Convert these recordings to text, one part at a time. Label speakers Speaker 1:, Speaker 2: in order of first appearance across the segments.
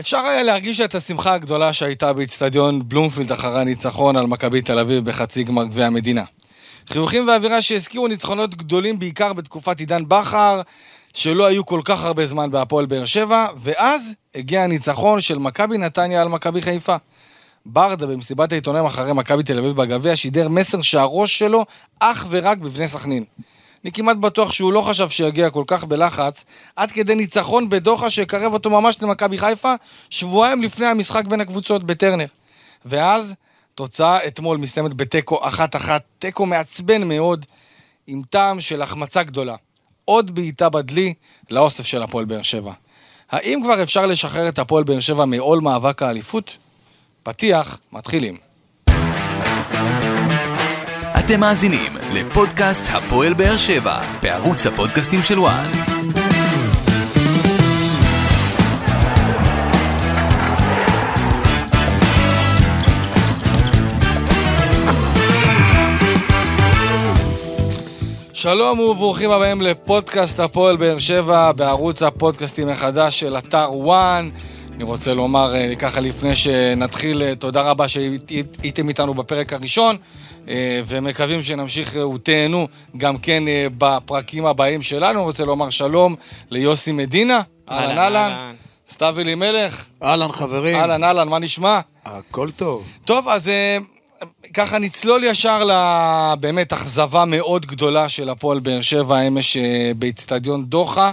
Speaker 1: אפשר היה להרגיש את השמחה הגדולה שהייתה באיצטדיון בלומפילד אחרי הניצחון על מכבי תל אביב בחצי גמר גביע המדינה. חיוכים ואווירה שהזכירו ניצחונות גדולים בעיקר בתקופת עידן בכר, שלא היו כל כך הרבה זמן בהפועל באר שבע, ואז הגיע הניצחון של מכבי נתניה על מכבי חיפה. ברדה במסיבת העיתונאים אחרי מכבי תל אביב בגביע שידר מסר שהראש שלו אך ורק בבני סכנין. אני כמעט בטוח שהוא לא חשב שיגיע כל כך בלחץ, עד כדי ניצחון בדוחה שיקרב אותו ממש למכבי חיפה, שבועיים לפני המשחק בין הקבוצות בטרנר. ואז, תוצאה אתמול מסתיימת בתיקו אחת-אחת, תיקו מעצבן מאוד, עם טעם של החמצה גדולה. עוד בעיטה בדלי לאוסף של הפועל באר שבע. האם כבר אפשר לשחרר את הפועל באר שבע מעול מאבק האליפות? פתיח, מתחילים.
Speaker 2: אתם מאזינים לפודקאסט הפועל באר שבע בערוץ הפודקאסטים של וואן.
Speaker 1: שלום וברוכים הבאים לפודקאסט הפועל באר שבע בערוץ הפודקאסטים החדש של אתר וואן. אני רוצה לומר אה, ככה לפני שנתחיל, אה, תודה רבה שהייתם איתנו בפרק הראשון, אה, ומקווים שנמשיך ותהנו גם כן בפרקים הבאים שלנו. אני רוצה לומר שלום ליוסי מדינה, אהלן אהלן. סתיו אלימלך.
Speaker 3: אהלן חברים.
Speaker 1: אהלן אהלן, מה נשמע?
Speaker 3: הכל טוב.
Speaker 1: טוב, אז ככה נצלול ישר לבאמת אכזבה מאוד גדולה של הפועל באר שבע אמש באיצטדיון דוחה.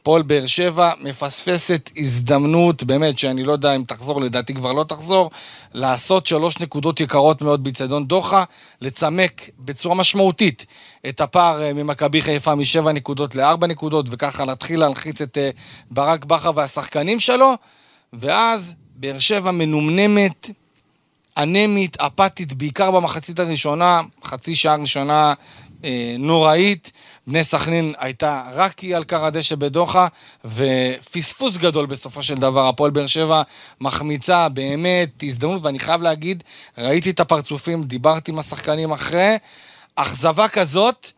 Speaker 1: הפועל באר שבע מפספסת הזדמנות, באמת, שאני לא יודע אם תחזור, לדעתי כבר לא תחזור, לעשות שלוש נקודות יקרות מאוד באיצטדיון דוחה, לצמק בצורה משמעותית את הפער אה, ממכבי חיפה משבע נקודות לארבע נקודות, וככה להתחיל להלחיץ את אה, ברק בכר והשחקנים שלו, ואז באר שבע מנומנמת, אנמית, אפתית, בעיקר במחצית הראשונה, חצי שעה ראשונה אה, נוראית. בני סכנין הייתה רק היא על קר הדשא בדוחה, ופספוס גדול בסופו של דבר. הפועל באר שבע מחמיצה באמת הזדמנות, ואני חייב להגיד, ראיתי את הפרצופים, דיברתי עם השחקנים אחרי, אכזבה כזאת,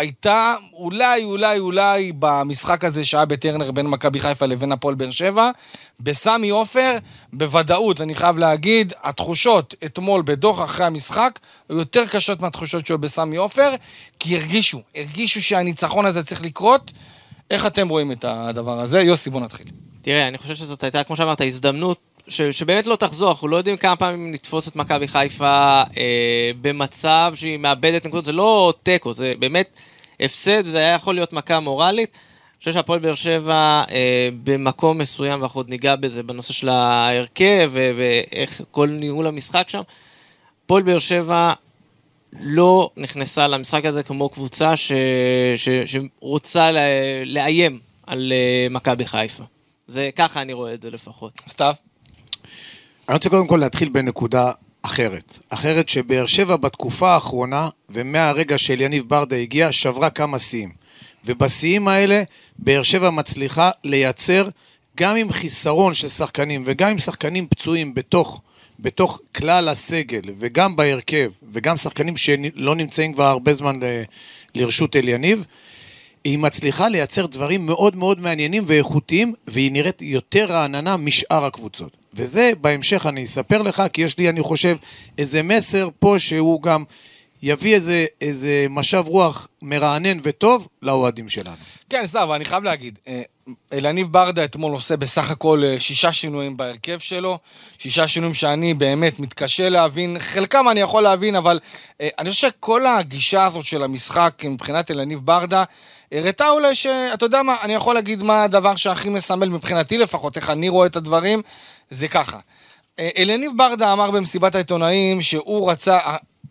Speaker 1: הייתה אולי, אולי, אולי במשחק הזה שהיה בטרנר בין מכבי חיפה לבין הפועל באר שבע. בסמי עופר, בוודאות, אני חייב להגיד, התחושות אתמול בדוח אחרי המשחק היו יותר קשות מהתחושות שהיו בסמי עופר, כי הרגישו, הרגישו שהניצחון הזה צריך לקרות. איך אתם רואים את הדבר הזה? יוסי, בוא נתחיל.
Speaker 4: תראה, אני חושב שזאת הייתה, כמו שאמרת, הזדמנות ש, שבאמת לא תחזור, אנחנו לא יודעים כמה פעמים נתפוס את מכבי חיפה אה, במצב שהיא מאבדת נקודות, זה לא תיקו, זה באמת הפסד, זה היה יכול להיות מכה מורלית. אני חושב שהפועל באר שבע אה, במקום מסוים, ואנחנו עוד ניגע בזה בנושא של ההרכב ואיך כל ניהול המשחק שם. הפועל באר שבע לא נכנסה למשחק הזה כמו קבוצה ש, ש, שרוצה לאיים על אה, מכבי חיפה. זה ככה אני רואה את זה לפחות.
Speaker 1: סתיו?
Speaker 3: אני רוצה קודם כל להתחיל בנקודה אחרת. אחרת שבאר שבע בתקופה האחרונה, ומהרגע שאליניב ברדה הגיע, שברה כמה שיאים. ובשיאים האלה, באר שבע מצליחה לייצר, גם עם חיסרון של שחקנים וגם עם שחקנים פצועים בתוך, בתוך כלל הסגל, וגם בהרכב, וגם שחקנים שלא נמצאים כבר הרבה זמן ל, לרשות אליניב, היא מצליחה לייצר דברים מאוד מאוד מעניינים ואיכותיים, והיא נראית יותר רעננה משאר הקבוצות. וזה בהמשך אני אספר לך, כי יש לי, אני חושב, איזה מסר פה שהוא גם יביא איזה, איזה משב רוח מרענן וטוב לאוהדים שלנו.
Speaker 1: כן, סתם, אני חייב להגיד, אה, אלניב ברדה אתמול עושה בסך הכל אה, שישה שינויים בהרכב שלו, שישה שינויים שאני באמת מתקשה להבין, חלקם אני יכול להבין, אבל אה, אני חושב שכל הגישה הזאת של המשחק מבחינת אלניב ברדה, הראתה אולי ש... אתה יודע מה, אני יכול להגיד מה הדבר שהכי מסמל מבחינתי לפחות, איך אני רואה את הדברים, זה ככה. אלניב ברדה אמר במסיבת העיתונאים שהוא רצה,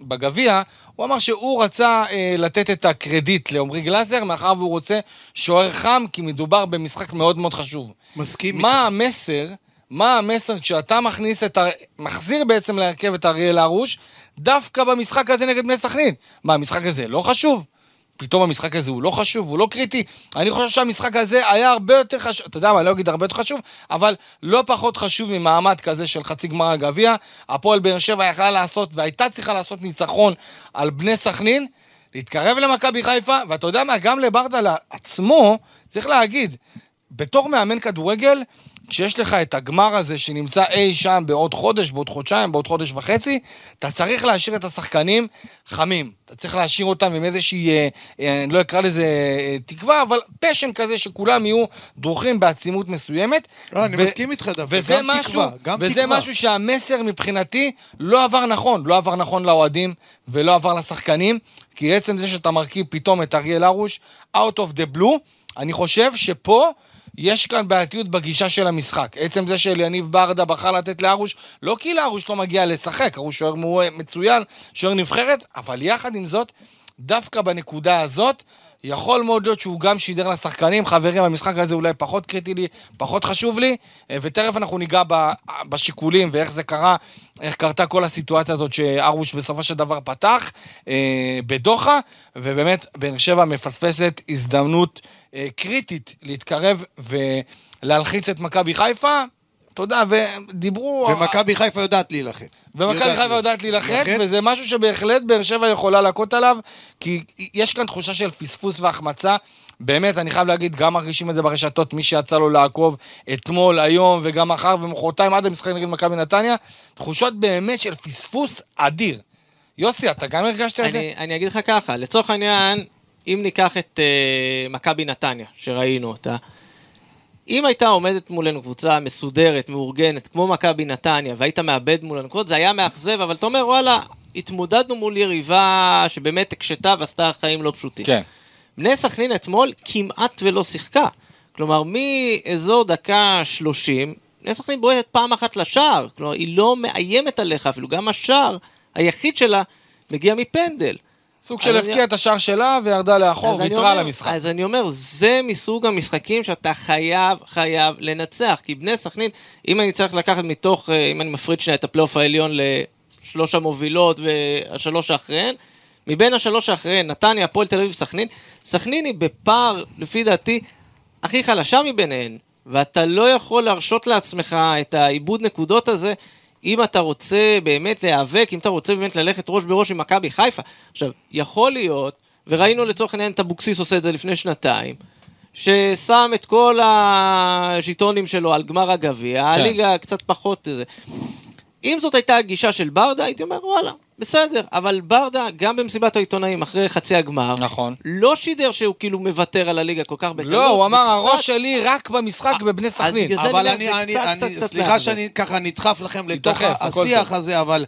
Speaker 1: בגביע, הוא אמר שהוא רצה אה, לתת את הקרדיט לעמרי גלאזר, מאחר והוא רוצה שוער חם, כי מדובר במשחק מאוד מאוד חשוב.
Speaker 3: מסכים
Speaker 1: מה. המסר, מה המסר כשאתה מכניס את ה... מחזיר בעצם להרכב את אריאל הרוש, דווקא במשחק הזה נגד בני סכנין? מה, המשחק הזה לא חשוב? פתאום המשחק הזה הוא לא חשוב, הוא לא קריטי. אני חושב שהמשחק הזה היה הרבה יותר חשוב, אתה יודע מה, לא אגיד הרבה יותר חשוב, אבל לא פחות חשוב ממעמד כזה של חצי גמר הגביע. הפועל באר שבע יכלה לעשות, והייתה צריכה לעשות ניצחון על בני סכנין, להתקרב למכבי חיפה, ואתה יודע מה, גם לברדה עצמו, צריך להגיד, בתור מאמן כדורגל, כשיש לך את הגמר הזה שנמצא אי שם בעוד חודש, בעוד חודשיים, בעוד חודש וחצי, אתה צריך להשאיר את השחקנים חמים. אתה צריך להשאיר אותם עם איזושהי, אה, אה, אני לא אקרא לזה אה, תקווה, אבל פשן כזה שכולם יהיו דרוכים בעצימות מסוימת.
Speaker 3: לא, אני מסכים איתך דווקא,
Speaker 1: וזה
Speaker 3: גם
Speaker 1: משהו,
Speaker 3: תקווה, גם
Speaker 1: וזה
Speaker 3: תקווה.
Speaker 1: משהו שהמסר מבחינתי לא עבר נכון. לא עבר נכון לאוהדים ולא עבר לשחקנים, כי עצם זה שאתה מרכיב פתאום את אריאל הרוש, out of the blue, אני חושב שפה... יש כאן בעייתיות בגישה של המשחק. עצם זה שאליניב ברדה בחר לתת לארוש, לא כי לארוש לא מגיע לשחק, ארוש שוער מצוין, שוער נבחרת, אבל יחד עם זאת, דווקא בנקודה הזאת, יכול מאוד להיות שהוא גם שידר לשחקנים, חברים, המשחק הזה אולי פחות קריטי לי, פחות חשוב לי, אה, ותכף אנחנו ניגע בשיקולים ואיך זה קרה, איך קרתה כל הסיטואציה הזאת שארוש בסופו של דבר פתח אה, בדוחה, ובאמת, באר שבע מפספסת הזדמנות אה, קריטית להתקרב ולהלחיץ את מכבי חיפה. אתה יודע, ודיברו...
Speaker 3: ומכבי חיפה יודעת להילחץ.
Speaker 1: ומכבי חיפה יודעת להילחץ, וזה משהו שבהחלט באר שבע יכולה להכות עליו, כי יש כאן תחושה של פספוס והחמצה. באמת, אני חייב להגיד, גם מרגישים את זה ברשתות, מי שיצא לו לעקוב אתמול, היום וגם מחר ומחרתיים עד המשחק נגד מכבי נתניה, תחושות באמת של פספוס אדיר. יוסי, אתה גם הרגשת את זה?
Speaker 4: אני, אני אגיד לך ככה, לצורך העניין, אם ניקח את uh, מכבי נתניה, שראינו אותה, אם הייתה עומדת מולנו קבוצה מסודרת, מאורגנת, כמו מכבי נתניה, והיית מאבד מולנו נקודות, זה היה מאכזב, אבל אתה אומר, וואלה, התמודדנו מול יריבה שבאמת הקשתה ועשתה חיים לא פשוטים.
Speaker 1: כן.
Speaker 4: בני סכנין אתמול כמעט ולא שיחקה. כלומר, מאזור דקה 30, בני סכנין בועטת פעם אחת לשער. כלומר, היא לא מאיימת עליך אפילו. גם השער היחיד שלה מגיע מפנדל.
Speaker 1: סוג של הפקיע את השער שלה וירדה לאחור ויתרה על המשחק.
Speaker 4: אז אני אומר, זה מסוג המשחקים שאתה חייב, חייב לנצח. כי בני סכנין, אם אני צריך לקחת מתוך, אה, אם אני מפריד שנייה את הפלייאוף העליון לשלוש המובילות והשלוש האחריהן, מבין השלוש האחריהן, נתניה, הפועל תל אביב, סכנין, סכנין היא בפער, לפי דעתי, הכי חלשה מביניהן. ואתה לא יכול להרשות לעצמך את העיבוד נקודות הזה, אם אתה רוצה באמת להיאבק, אם אתה רוצה באמת ללכת ראש בראש עם מכבי חיפה. עכשיו, יכול להיות, וראינו לצורך העניין את אבוקסיס עושה את זה לפני שנתיים, ששם את כל הז'יטונים שלו על גמר הגביע,
Speaker 1: כן.
Speaker 4: הליגה קצת פחות זה. אם זאת הייתה הגישה של ברדה, הייתי אומר, וואלה, בסדר, אבל ברדה, גם במסיבת העיתונאים אחרי חצי הגמר,
Speaker 1: נכון.
Speaker 4: לא שידר שהוא כאילו מוותר על הליגה כל כך בקלות.
Speaker 1: לא, הוא אמר,
Speaker 4: קצת-
Speaker 1: הראש שלי רק במשחק בבני סכנין.
Speaker 4: בגלל זה
Speaker 3: אבל
Speaker 4: אני
Speaker 3: אני,
Speaker 4: קצת,
Speaker 3: אני,
Speaker 4: קצת,
Speaker 3: סליחה. שאני ככה נדחף לכם לתוך השיח
Speaker 1: טוב.
Speaker 3: הזה, אבל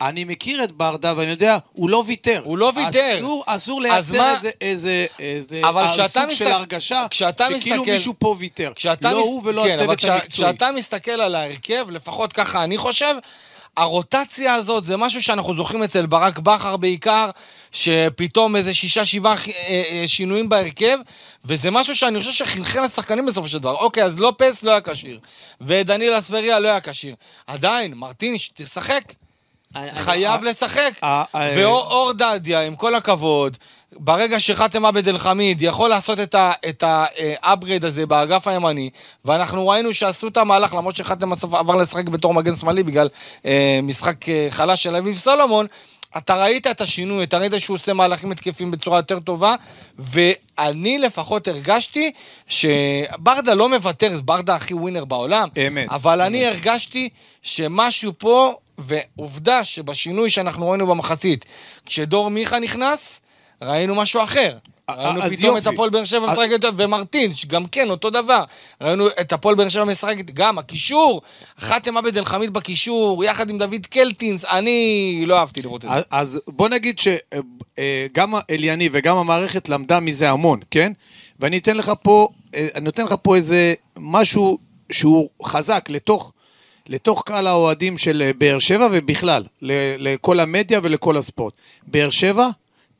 Speaker 3: אני מכיר את ברדה ואני יודע, הוא לא ויתר.
Speaker 1: הוא לא ויתר.
Speaker 3: אסור, אסור לייצר
Speaker 1: מה-
Speaker 3: איזה, איזה, איזה
Speaker 1: אבל
Speaker 3: אה,
Speaker 1: כשאתה
Speaker 3: סוג
Speaker 1: מסתכל-
Speaker 3: של הרגשה,
Speaker 1: כשאתה
Speaker 3: שכאילו
Speaker 1: מסתכל-
Speaker 3: מישהו פה ויתר.
Speaker 1: כשאתה
Speaker 3: לא
Speaker 1: מס-
Speaker 3: הוא ולא
Speaker 1: כן,
Speaker 3: הצוות
Speaker 1: כשה-
Speaker 3: המקצועי.
Speaker 1: כשאתה מסתכל על ההרכב, לפחות ככה אני חושב, הרוטציה הזאת זה משהו שאנחנו זוכרים אצל ברק בכר בעיקר, שפתאום איזה שישה, שבעה אה, אה, שינויים בהרכב, וזה משהו שאני חושב שחלחל לשחקנים בסופו של דבר. אוקיי, אז לופס לא היה כשיר, ודניל אספריה לא היה כשיר. עדיין, מרטינש, תשחק. חייב לשחק.
Speaker 3: אה, אה,
Speaker 1: ואור דדיה, עם כל הכבוד, ברגע שחאתם עבד אל חמיד יכול לעשות את ה upgrade הזה באגף הימני, ואנחנו ראינו שעשו את המהלך, למרות שחאתם בסוף עבר לשחק בתור מגן שמאלי בגלל אה, משחק אה, חלש של אביב סולומון, אתה ראית את השינוי, אתה ראית שהוא עושה מהלכים התקפיים בצורה יותר טובה, ואני לפחות הרגשתי שברדה לא מוותר, זה ברדה הכי winner בעולם.
Speaker 3: אמת.
Speaker 1: אבל אני הרגשתי שמשהו פה, ועובדה שבשינוי שאנחנו ראינו במחצית, כשדור מיכה נכנס, ראינו משהו אחר. ראינו
Speaker 3: אז
Speaker 1: פתאום את
Speaker 3: יופי.
Speaker 1: הפועל באר שבע
Speaker 3: אז-
Speaker 1: משחקת טוב, ומרטין, שגם כן, אותו דבר. ראינו את הפועל באר שבע משחקת, גם הקישור, חאתם עבד אל חמיד בקישור, יחד עם דוד קלטינס, אני לא אהבתי לראות את זה.
Speaker 3: אז, אז בוא נגיד שגם אליניב וגם המערכת למדה מזה המון, כן? ואני אתן לך פה, אה, אני נותן לך פה איזה משהו שהוא חזק לתוך, לתוך קהל האוהדים של אה, באר שבע ובכלל, לכל המדיה ולכל הספורט. באר שבע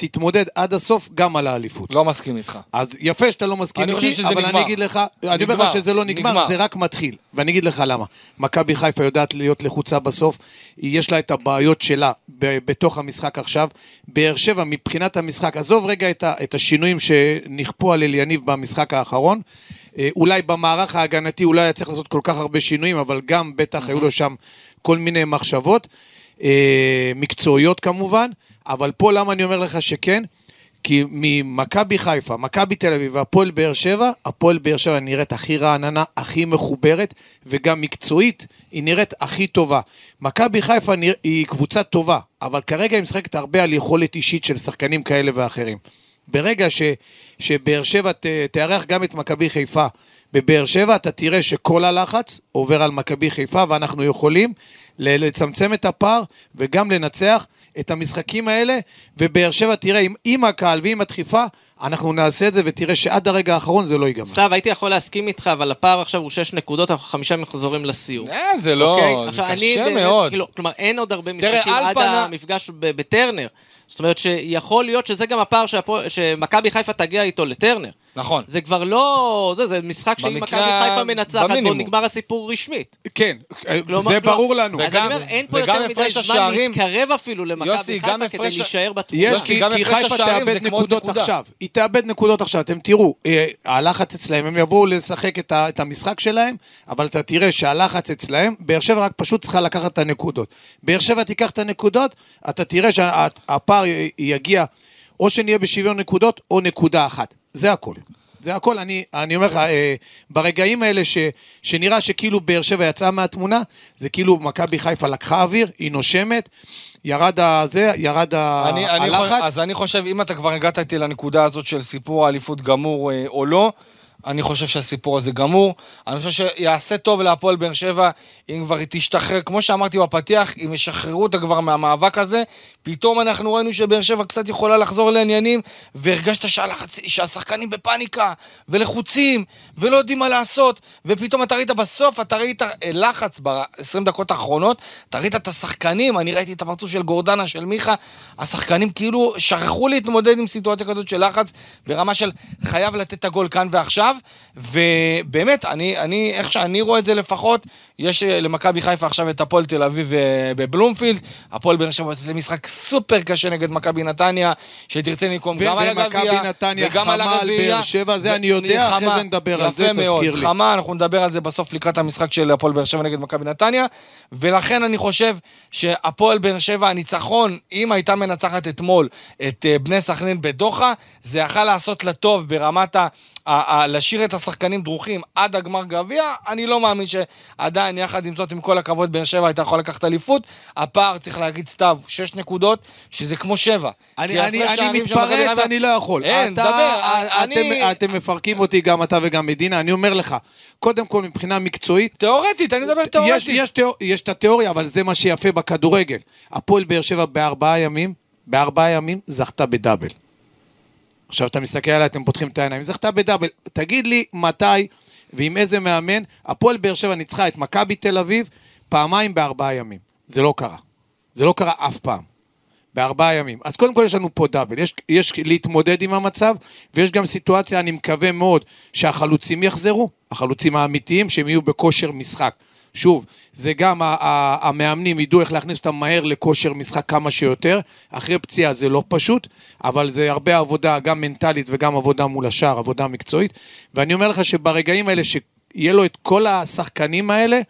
Speaker 3: תתמודד עד הסוף גם על האליפות.
Speaker 1: לא מסכים איתך.
Speaker 3: אז יפה שאתה לא מסכים
Speaker 1: אני
Speaker 3: איתי, אבל
Speaker 1: נגמר.
Speaker 3: אני אגיד לך, אני אומר
Speaker 1: נגמר,
Speaker 3: לך שזה לא נגמר,
Speaker 1: נגמר.
Speaker 3: זה רק מתחיל. ואני אגיד לך למה. מכבי חיפה יודעת להיות לחוצה בסוף, יש לה את הבעיות שלה ב- בתוך המשחק עכשיו. באר שבע, מבחינת המשחק, עזוב רגע את, ה- את השינויים שנכפו על אליניב במשחק האחרון. אה, אולי במערך ההגנתי הוא לא היה צריך לעשות כל כך הרבה שינויים, אבל גם בטח היו לו שם כל מיני מחשבות, אה, מקצועיות כמובן. אבל פה למה אני אומר לך שכן? כי ממכבי חיפה, מכבי תל אביב והפועל באר שבע, הפועל באר שבע נראית הכי רעננה, הכי מחוברת, וגם מקצועית היא נראית הכי טובה. מכבי חיפה נרא... היא קבוצה טובה, אבל כרגע היא משחקת הרבה על יכולת אישית של שחקנים כאלה ואחרים. ברגע ש... שבאר שבע ת... תארח גם את מכבי חיפה בבאר שבע, אתה תראה שכל הלחץ עובר על מכבי חיפה, ואנחנו יכולים לצמצם את הפער וגם לנצח. את המשחקים האלה, ובאר שבע תראה, עם, עם הקהל ועם הדחיפה, אנחנו נעשה את זה, ותראה שעד הרגע האחרון זה לא ייגמר.
Speaker 4: סתיו, הייתי יכול להסכים איתך, אבל הפער עכשיו הוא 6 נקודות, אנחנו חמישה מחזורים לסיום.
Speaker 1: אה, זה לא,
Speaker 4: אוקיי?
Speaker 1: זה קשה
Speaker 4: אני,
Speaker 1: מאוד.
Speaker 4: כאילו, כלומר, אין עוד הרבה משחקים עד המפגש ב- בטרנר. זאת אומרת שיכול להיות שזה גם הפער שמכבי חיפה תגיע איתו לטרנר.
Speaker 1: נכון.
Speaker 4: זה כבר לא... זה, זה משחק שאם
Speaker 1: במקרה-
Speaker 4: מכבי חיפה מנצחת, בו. נגמר הסיפור רשמית.
Speaker 3: כן,
Speaker 4: כלומר-
Speaker 3: זה ברור לנו.
Speaker 4: אז
Speaker 1: וגם-
Speaker 4: אני אומר, אין פה יותר מדי זמן
Speaker 1: השערים-
Speaker 4: להתקרב אפילו למכבי חיפה כדי
Speaker 1: הפרש-
Speaker 4: להישאר בתמונה.
Speaker 3: יש, כי, כי חיפה תאבד נקודות
Speaker 1: נקודה.
Speaker 3: עכשיו. היא תאבד נקודות עכשיו. אתם תראו, אה, הלחץ אצלהם, הם יבואו לשחק את, ה, את המשחק שלהם, אבל אתה תראה שהלחץ אצלהם, באר שבע רק פשוט צריכה לקחת את הנקודות. באר שבע תיקח את הנקודות, אתה תראה שהפער יגיע, או שנהיה בשוויון נקודות, או נקודה אחת. זה הכל. זה הכל, אני, אני אומר לך, אה, ברגעים האלה ש, שנראה שכאילו באר שבע יצאה מהתמונה, זה כאילו מכבי חיפה לקחה אוויר, היא נושמת, ירד הזה, ירד
Speaker 1: אני, אני
Speaker 3: הלחץ.
Speaker 1: חושב, אז אני חושב, אם אתה כבר הגעת איתי לנקודה הזאת של סיפור האליפות גמור אה, או לא, אני חושב שהסיפור הזה גמור. אני חושב שיעשה טוב להפועל באר שבע אם כבר היא תשתחרר, כמו שאמרתי בפתיח, אם ישחררו אותה כבר מהמאבק הזה, פתאום אנחנו ראינו שבאר שבע קצת יכולה לחזור לעניינים, והרגשת שהלחץ, שהשחקנים בפאניקה, ולחוצים, ולא יודעים מה לעשות, ופתאום אתה ראית בסוף, אתה ראית אה, לחץ ב-20 דקות האחרונות, אתה ראית את השחקנים, אני ראיתי את הפרצוף של גורדנה, של מיכה, השחקנים כאילו שכחו להתמודד עם סיטואציה כזאת של לחץ, ברמה של חייב לתת את הגול כאן ועכשיו, ובאמת, אני, אני, איך שאני רואה את זה לפחות, יש אה, למכבי חיפה עכשיו את הפועל תל אביב אה, בבלומפילד, הפועל באר שבע יוצאת למשחק סופר קשה נגד מכבי נתניה, שתרצה לנקום גם על הגביע, וגם על הרביעייה.
Speaker 3: באר שבע, זה אני יודע, אחרי. זה נדבר על זה,
Speaker 1: יפה מאוד,
Speaker 3: תזכיר לי.
Speaker 1: חמה, אנחנו נדבר על זה בסוף לקראת המשחק של הפועל באר שבע נגד מכבי נתניה, ולכן אני חושב שהפועל באר שבע, הניצחון, אם הייתה מנצחת אתמול את אה, בני סכנין בדוחה, זה יכל לעשות לה טוב ברמת ה... להשאיר את השחקנים דרוכים עד הגמר גביע, אני לא מאמין שעדיין, יחד עם זאת, עם כל הכבוד, באר שבע הייתה יכולה לקחת אליפות. הפער, צריך להגיד סתיו, שש נקודות, שזה כמו שבע.
Speaker 3: אני, אני, אני מתפרץ, אני לא יכול.
Speaker 1: אין,
Speaker 3: אתה-
Speaker 1: דבר,
Speaker 3: אתם,
Speaker 1: אני...
Speaker 3: אתם מפרקים אותי, גם אתה וגם מדינה, אני אומר לך, קודם כל מבחינה מקצועית,
Speaker 1: תיאורטית, אני מדבר
Speaker 3: יש,
Speaker 1: תיאורטית.
Speaker 3: יש, תיאור, יש את התיאוריה, אבל זה מה שיפה בכדורגל. הפועל באר שבע בארבעה ימים, בארבעה ימים זכתה בדאבל. עכשיו אתה מסתכל עליה, אתם פותחים את העיניים, זכתה בדאבל. תגיד לי מתי ועם איזה מאמן, הפועל באר שבע ניצחה את מכבי תל אביב פעמיים בארבעה ימים. זה לא קרה. זה לא קרה אף פעם. בארבעה ימים. אז קודם כל יש לנו פה דאבל, יש, יש להתמודד עם המצב, ויש גם סיטואציה, אני מקווה מאוד, שהחלוצים יחזרו, החלוצים האמיתיים, שהם יהיו בכושר משחק. שוב, זה גם המאמנים ידעו איך להכניס אותם מהר לכושר משחק כמה שיותר. אחרי פציעה זה לא פשוט, אבל זה הרבה עבודה, גם מנטלית וגם עבודה מול השאר, עבודה מקצועית. ואני אומר לך שברגעים האלה, שיהיה לו את כל השחקנים האלה,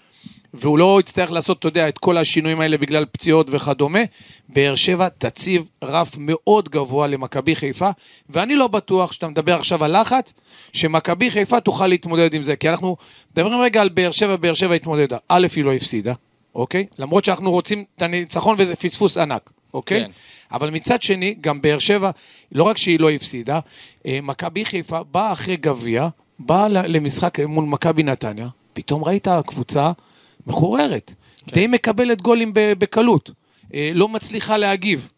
Speaker 3: והוא לא יצטרך לעשות, אתה יודע, את כל השינויים האלה בגלל פציעות וכדומה, באר שבע תציב רף מאוד גבוה למכבי חיפה, ואני לא בטוח שאתה מדבר עכשיו על לחץ, שמכבי חיפה תוכל להתמודד עם זה, כי אנחנו מדברים רגע על באר שבע, באר שבע התמודדה. א', היא לא הפסידה, אוקיי? למרות שאנחנו רוצים את הניצחון וזה פספוס ענק, אוקיי?
Speaker 1: כן.
Speaker 3: אבל מצד שני, גם באר שבע, לא רק שהיא לא הפסידה, אה, מכבי חיפה באה אחרי גביע, באה למשחק מול מכבי נתניה, פתאום ראית קבוצה מחוררת,
Speaker 1: כן.
Speaker 3: די מקבלת גולים בקלות, אה, לא מצליחה להגיב.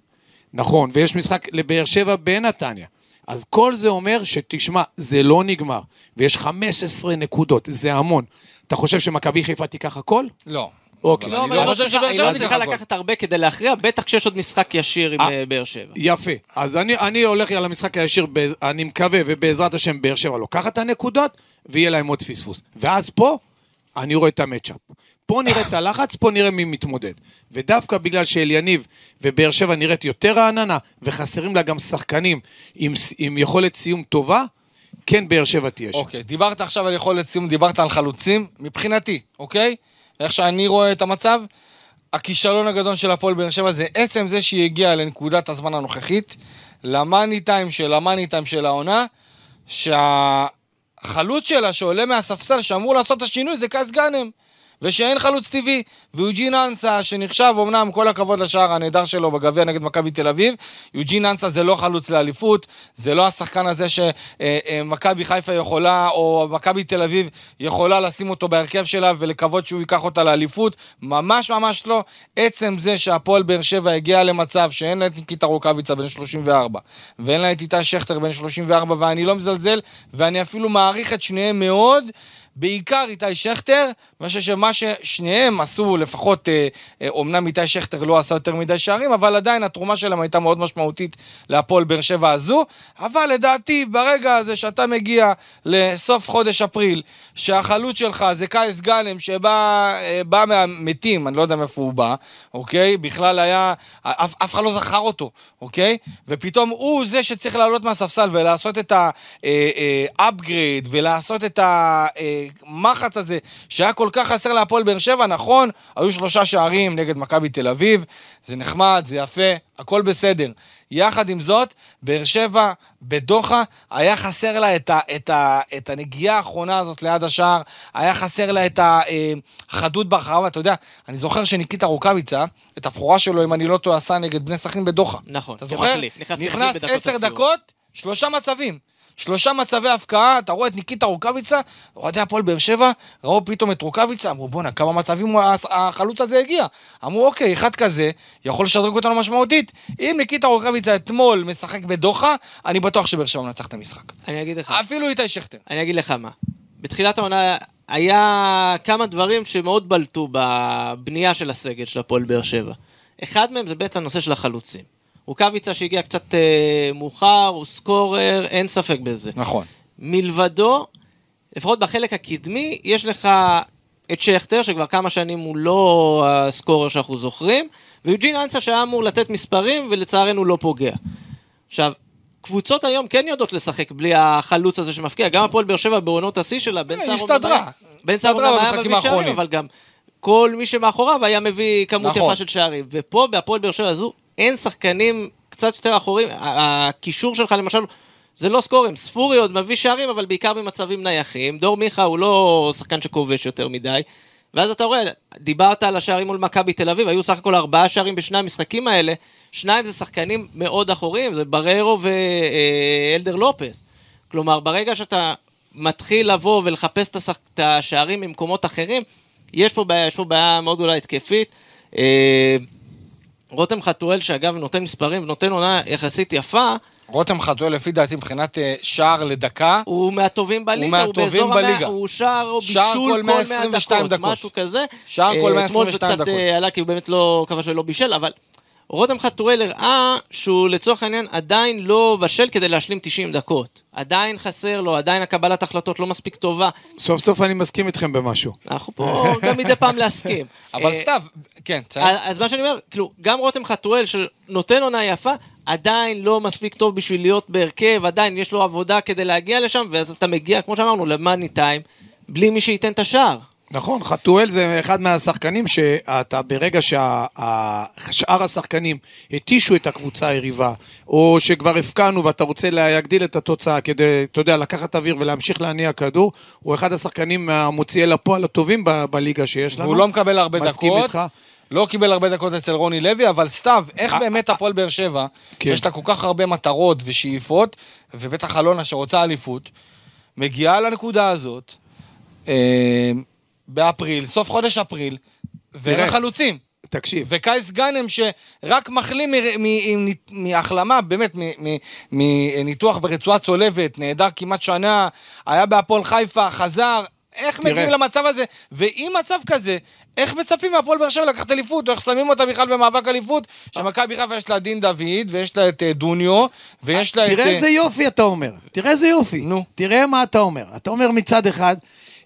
Speaker 3: נכון, ויש משחק לבאר שבע בנתניה. אז כל זה אומר שתשמע, זה לא נגמר, ויש 15 נקודות, זה המון. אתה חושב שמכבי חיפה תיקח הכל?
Speaker 1: לא.
Speaker 3: אוקיי.
Speaker 4: לא,
Speaker 1: אני
Speaker 4: אבל
Speaker 1: לא
Speaker 4: לא
Speaker 1: חושב שבאר שבע
Speaker 4: לא צריכה. לקחת הרבה כדי להכריע, בטח כשיש עוד משחק ישיר עם
Speaker 3: אה,
Speaker 4: אה, באר שבע.
Speaker 3: יפה. אז אני, אני הולך על המשחק הישיר, אני מקווה, ובעזרת השם באר שבע לוקחת את הנקודות, ויהיה להם עוד פספוס. ואז פה, אני רואה את המצ'אפ. פה נראה את הלחץ, פה נראה מי מתמודד. ודווקא בגלל שאליניב ובאר שבע נראית יותר רעננה, וחסרים לה גם שחקנים עם, עם יכולת סיום טובה, כן באר שבע תהיה שם.
Speaker 1: אוקיי, דיברת עכשיו על יכולת סיום, דיברת על חלוצים, מבחינתי, אוקיי? איך שאני רואה את המצב, הכישלון הגדול של הפועל באר שבע זה עצם זה שהיא הגיעה לנקודת הזמן הנוכחית, למאני טיים של המאני טיים של העונה, שהחלוץ שלה שעולה מהספסל שאמור לעשות את השינוי זה קייס גאנם. ושאין חלוץ טבעי, ויוג'ין אנסה, שנחשב אמנם, כל הכבוד לשער הנהדר שלו בגביע נגד מכבי תל אביב, יוג'ין אנסה זה לא חלוץ לאליפות, זה לא השחקן הזה שמכבי חיפה יכולה, או מכבי תל אביב יכולה לשים אותו בהרכב שלה ולקוות שהוא ייקח אותה לאליפות, ממש ממש לא. עצם זה שהפועל באר שבע הגיע למצב שאין לה את ניקיטה רוקאביצה בן 34, ואין לה את איתי שכטר בן 34, ואני לא מזלזל, ואני אפילו מעריך את שניהם מאוד. בעיקר איתי שכטר, אני חושב שמה ששניהם עשו, לפחות, אה, אה, אומנם איתי שכטר לא עשה יותר מדי שערים, אבל עדיין התרומה שלהם הייתה מאוד משמעותית להפועל באר שבע הזו. אבל לדעתי, ברגע הזה שאתה מגיע לסוף חודש אפריל, שהחלוץ שלך זה קייס גאנם, שבא אה, בא מהמתים, אני לא יודע מאיפה הוא בא, אוקיי? בכלל היה, אף אחד לא זכר אותו, אוקיי? ופתאום הוא זה שצריך לעלות מהספסל ולעשות את ה-upgrade ולעשות את ה... המחץ הזה, שהיה כל כך חסר להפועל באר שבע, נכון, היו שלושה שערים נגד מכבי תל אביב, זה נחמד, זה יפה, הכל בסדר. יחד עם זאת, באר שבע בדוחה, היה חסר לה את, ה, את, ה, את הנגיעה האחרונה הזאת ליד השער, היה חסר לה את החדות ברחבה, אתה יודע, אני זוכר שניקיטה רוקאביצה, את הבכורה שלו, אם אני לא טועה, עשה נגד בני סכנין בדוחה.
Speaker 4: נכון,
Speaker 1: אתה זוכר?
Speaker 4: נכנס
Speaker 1: עשר. דקות, שלושה מצבים. שלושה מצבי הפקעה, אתה רואה את ניקיטה רוקאביצה, אוהדי הפועל באר שבע, ראו פתאום את רוקאביצה, אמרו בואנה, כמה מצבים החלוץ הזה הגיע. אמרו אוקיי, אחד כזה יכול לשדרג אותנו משמעותית. אם ניקיטה רוקאביצה אתמול משחק בדוחה, אני בטוח שבאר שבע מנצח את המשחק.
Speaker 4: אני אגיד לך.
Speaker 1: אפילו איתי שכטר.
Speaker 4: אני אגיד לך מה. בתחילת העונה היה כמה דברים שמאוד בלטו בבנייה של הסגל של הפועל באר שבע. אחד מהם זה באמת הנושא של החלוצים. רוקאביצה שהגיע קצת אה, מאוחר, הוא סקורר, אין ספק בזה.
Speaker 1: נכון.
Speaker 4: מלבדו, לפחות בחלק הקדמי, יש לך את שכטר, שכבר כמה שנים הוא לא הסקורר שאנחנו זוכרים, ויוג'ין אנסה שהיה אמור לתת מספרים, ולצערנו לא פוגע. עכשיו, קבוצות היום כן יודעות לשחק בלי החלוץ הזה שמפקיע, גם הפועל באר שבע בעונות השיא שלה, בן סער
Speaker 1: הסתדרה.
Speaker 4: בן סער היה מביא שערים. אבל גם כל מי שמאחוריו היה מביא כמות
Speaker 1: נכון.
Speaker 4: יפה של שערים. ופה, בהפועל באר שבע הזו, אין שחקנים קצת יותר אחורים. הקישור שלך למשל, זה לא סקורים, ספורי עוד מביא שערים, אבל בעיקר במצבים נייחים. דור מיכה הוא לא שחקן שכובש יותר מדי. ואז אתה רואה, דיברת על השערים מול מכבי תל אביב, היו סך הכל ארבעה שערים בשני המשחקים האלה, שניים זה שחקנים מאוד אחוריים, זה בררו ואלדר לופס. כלומר, ברגע שאתה מתחיל לבוא ולחפש את השח- את השערים ממקומות אחרים, יש פה בעיה, יש פה בעיה מאוד גדולה התקפית. רותם חתואל, שאגב נותן מספרים ונותן עונה יחסית יפה,
Speaker 1: רותם חתואל, לפי דעתי, מבחינת אה, שער לדקה,
Speaker 4: הוא מהטובים בליגה,
Speaker 1: מהטובים
Speaker 4: באזור המאה-
Speaker 1: בליגה.
Speaker 4: הוא שער או בישול
Speaker 1: שער
Speaker 4: כל
Speaker 1: כל
Speaker 4: 122
Speaker 1: 122
Speaker 4: דקות,
Speaker 1: דקות.
Speaker 4: משהו כזה.
Speaker 1: שער כל
Speaker 4: אה, אתמול
Speaker 1: 122
Speaker 4: זה קצת
Speaker 1: דקות.
Speaker 4: עלה כי הוא באמת לא כבש ולא בישל, אבל רותם חתואל הראה שהוא לצורך העניין עדיין לא בשל כדי להשלים 90 דקות. עדיין חסר לו, עדיין הקבלת החלטות לא מספיק טובה.
Speaker 3: סוף סוף אני מסכים איתכם במשהו.
Speaker 4: אנחנו פה גם מדי פעם להסכים.
Speaker 1: אבל
Speaker 4: אה,
Speaker 1: סתיו, כן.
Speaker 4: אז אז מה שאני אומר, כאילו, גם רותם חתואל שנותן עונה יפה, עדיין לא מספיק טוב בשביל להיות בהרכב, עדיין יש לו עבודה כדי להגיע לשם, ואז אתה מגיע, כמו שאמרנו, למאני טיים, בלי מי שייתן את השער.
Speaker 3: נכון, חתואל זה אחד מהשחקנים שאתה ברגע ששאר השחקנים התישו את הקבוצה היריבה, או שכבר הפקענו ואתה רוצה להגדיל את התוצאה כדי, אתה יודע, לקחת אוויר ולהמשיך להניע כדור, הוא אחד השחקנים המוציאי לפועל הטובים ב- בליגה שיש לנו.
Speaker 1: והוא לא מקבל הרבה
Speaker 3: מסכים
Speaker 1: דקות.
Speaker 3: איתך.
Speaker 1: לא קיבל הרבה דקות אצל רוני לוי, אבל סתיו, איך
Speaker 3: אה,
Speaker 1: באמת הפועל באר שבע,
Speaker 3: כן.
Speaker 1: שיש לה כל כך הרבה מטרות ושאיפות, ובטח אלונה שרוצה אליפות, מגיעה לנקודה הזאת, אה, באפריל, סוף חודש אפריל, ואין
Speaker 3: תראה.
Speaker 1: חלוצים.
Speaker 3: תקשיב,
Speaker 1: וקייס גאנם שרק מחלים מהחלמה, באמת, מניתוח ברצועה צולבת, נעדר כמעט שנה, היה בהפועל חיפה, חזר, איך
Speaker 3: תראה.
Speaker 1: מגיעים למצב הזה? ואם מצב כזה, איך מצפים מהפועל באר שבע לקחת אליפות, או איך שמים אותה בכלל במאבק אליפות, שמכבי חיפה יש לה דין דוד, ויש לה את אה, דוניו, ויש לה את...
Speaker 3: תראה
Speaker 1: אה,
Speaker 3: איזה יופי אתה אומר, תראה איזה יופי.
Speaker 1: נו.
Speaker 3: תראה מה אתה אומר. אתה אומר מצד אחד,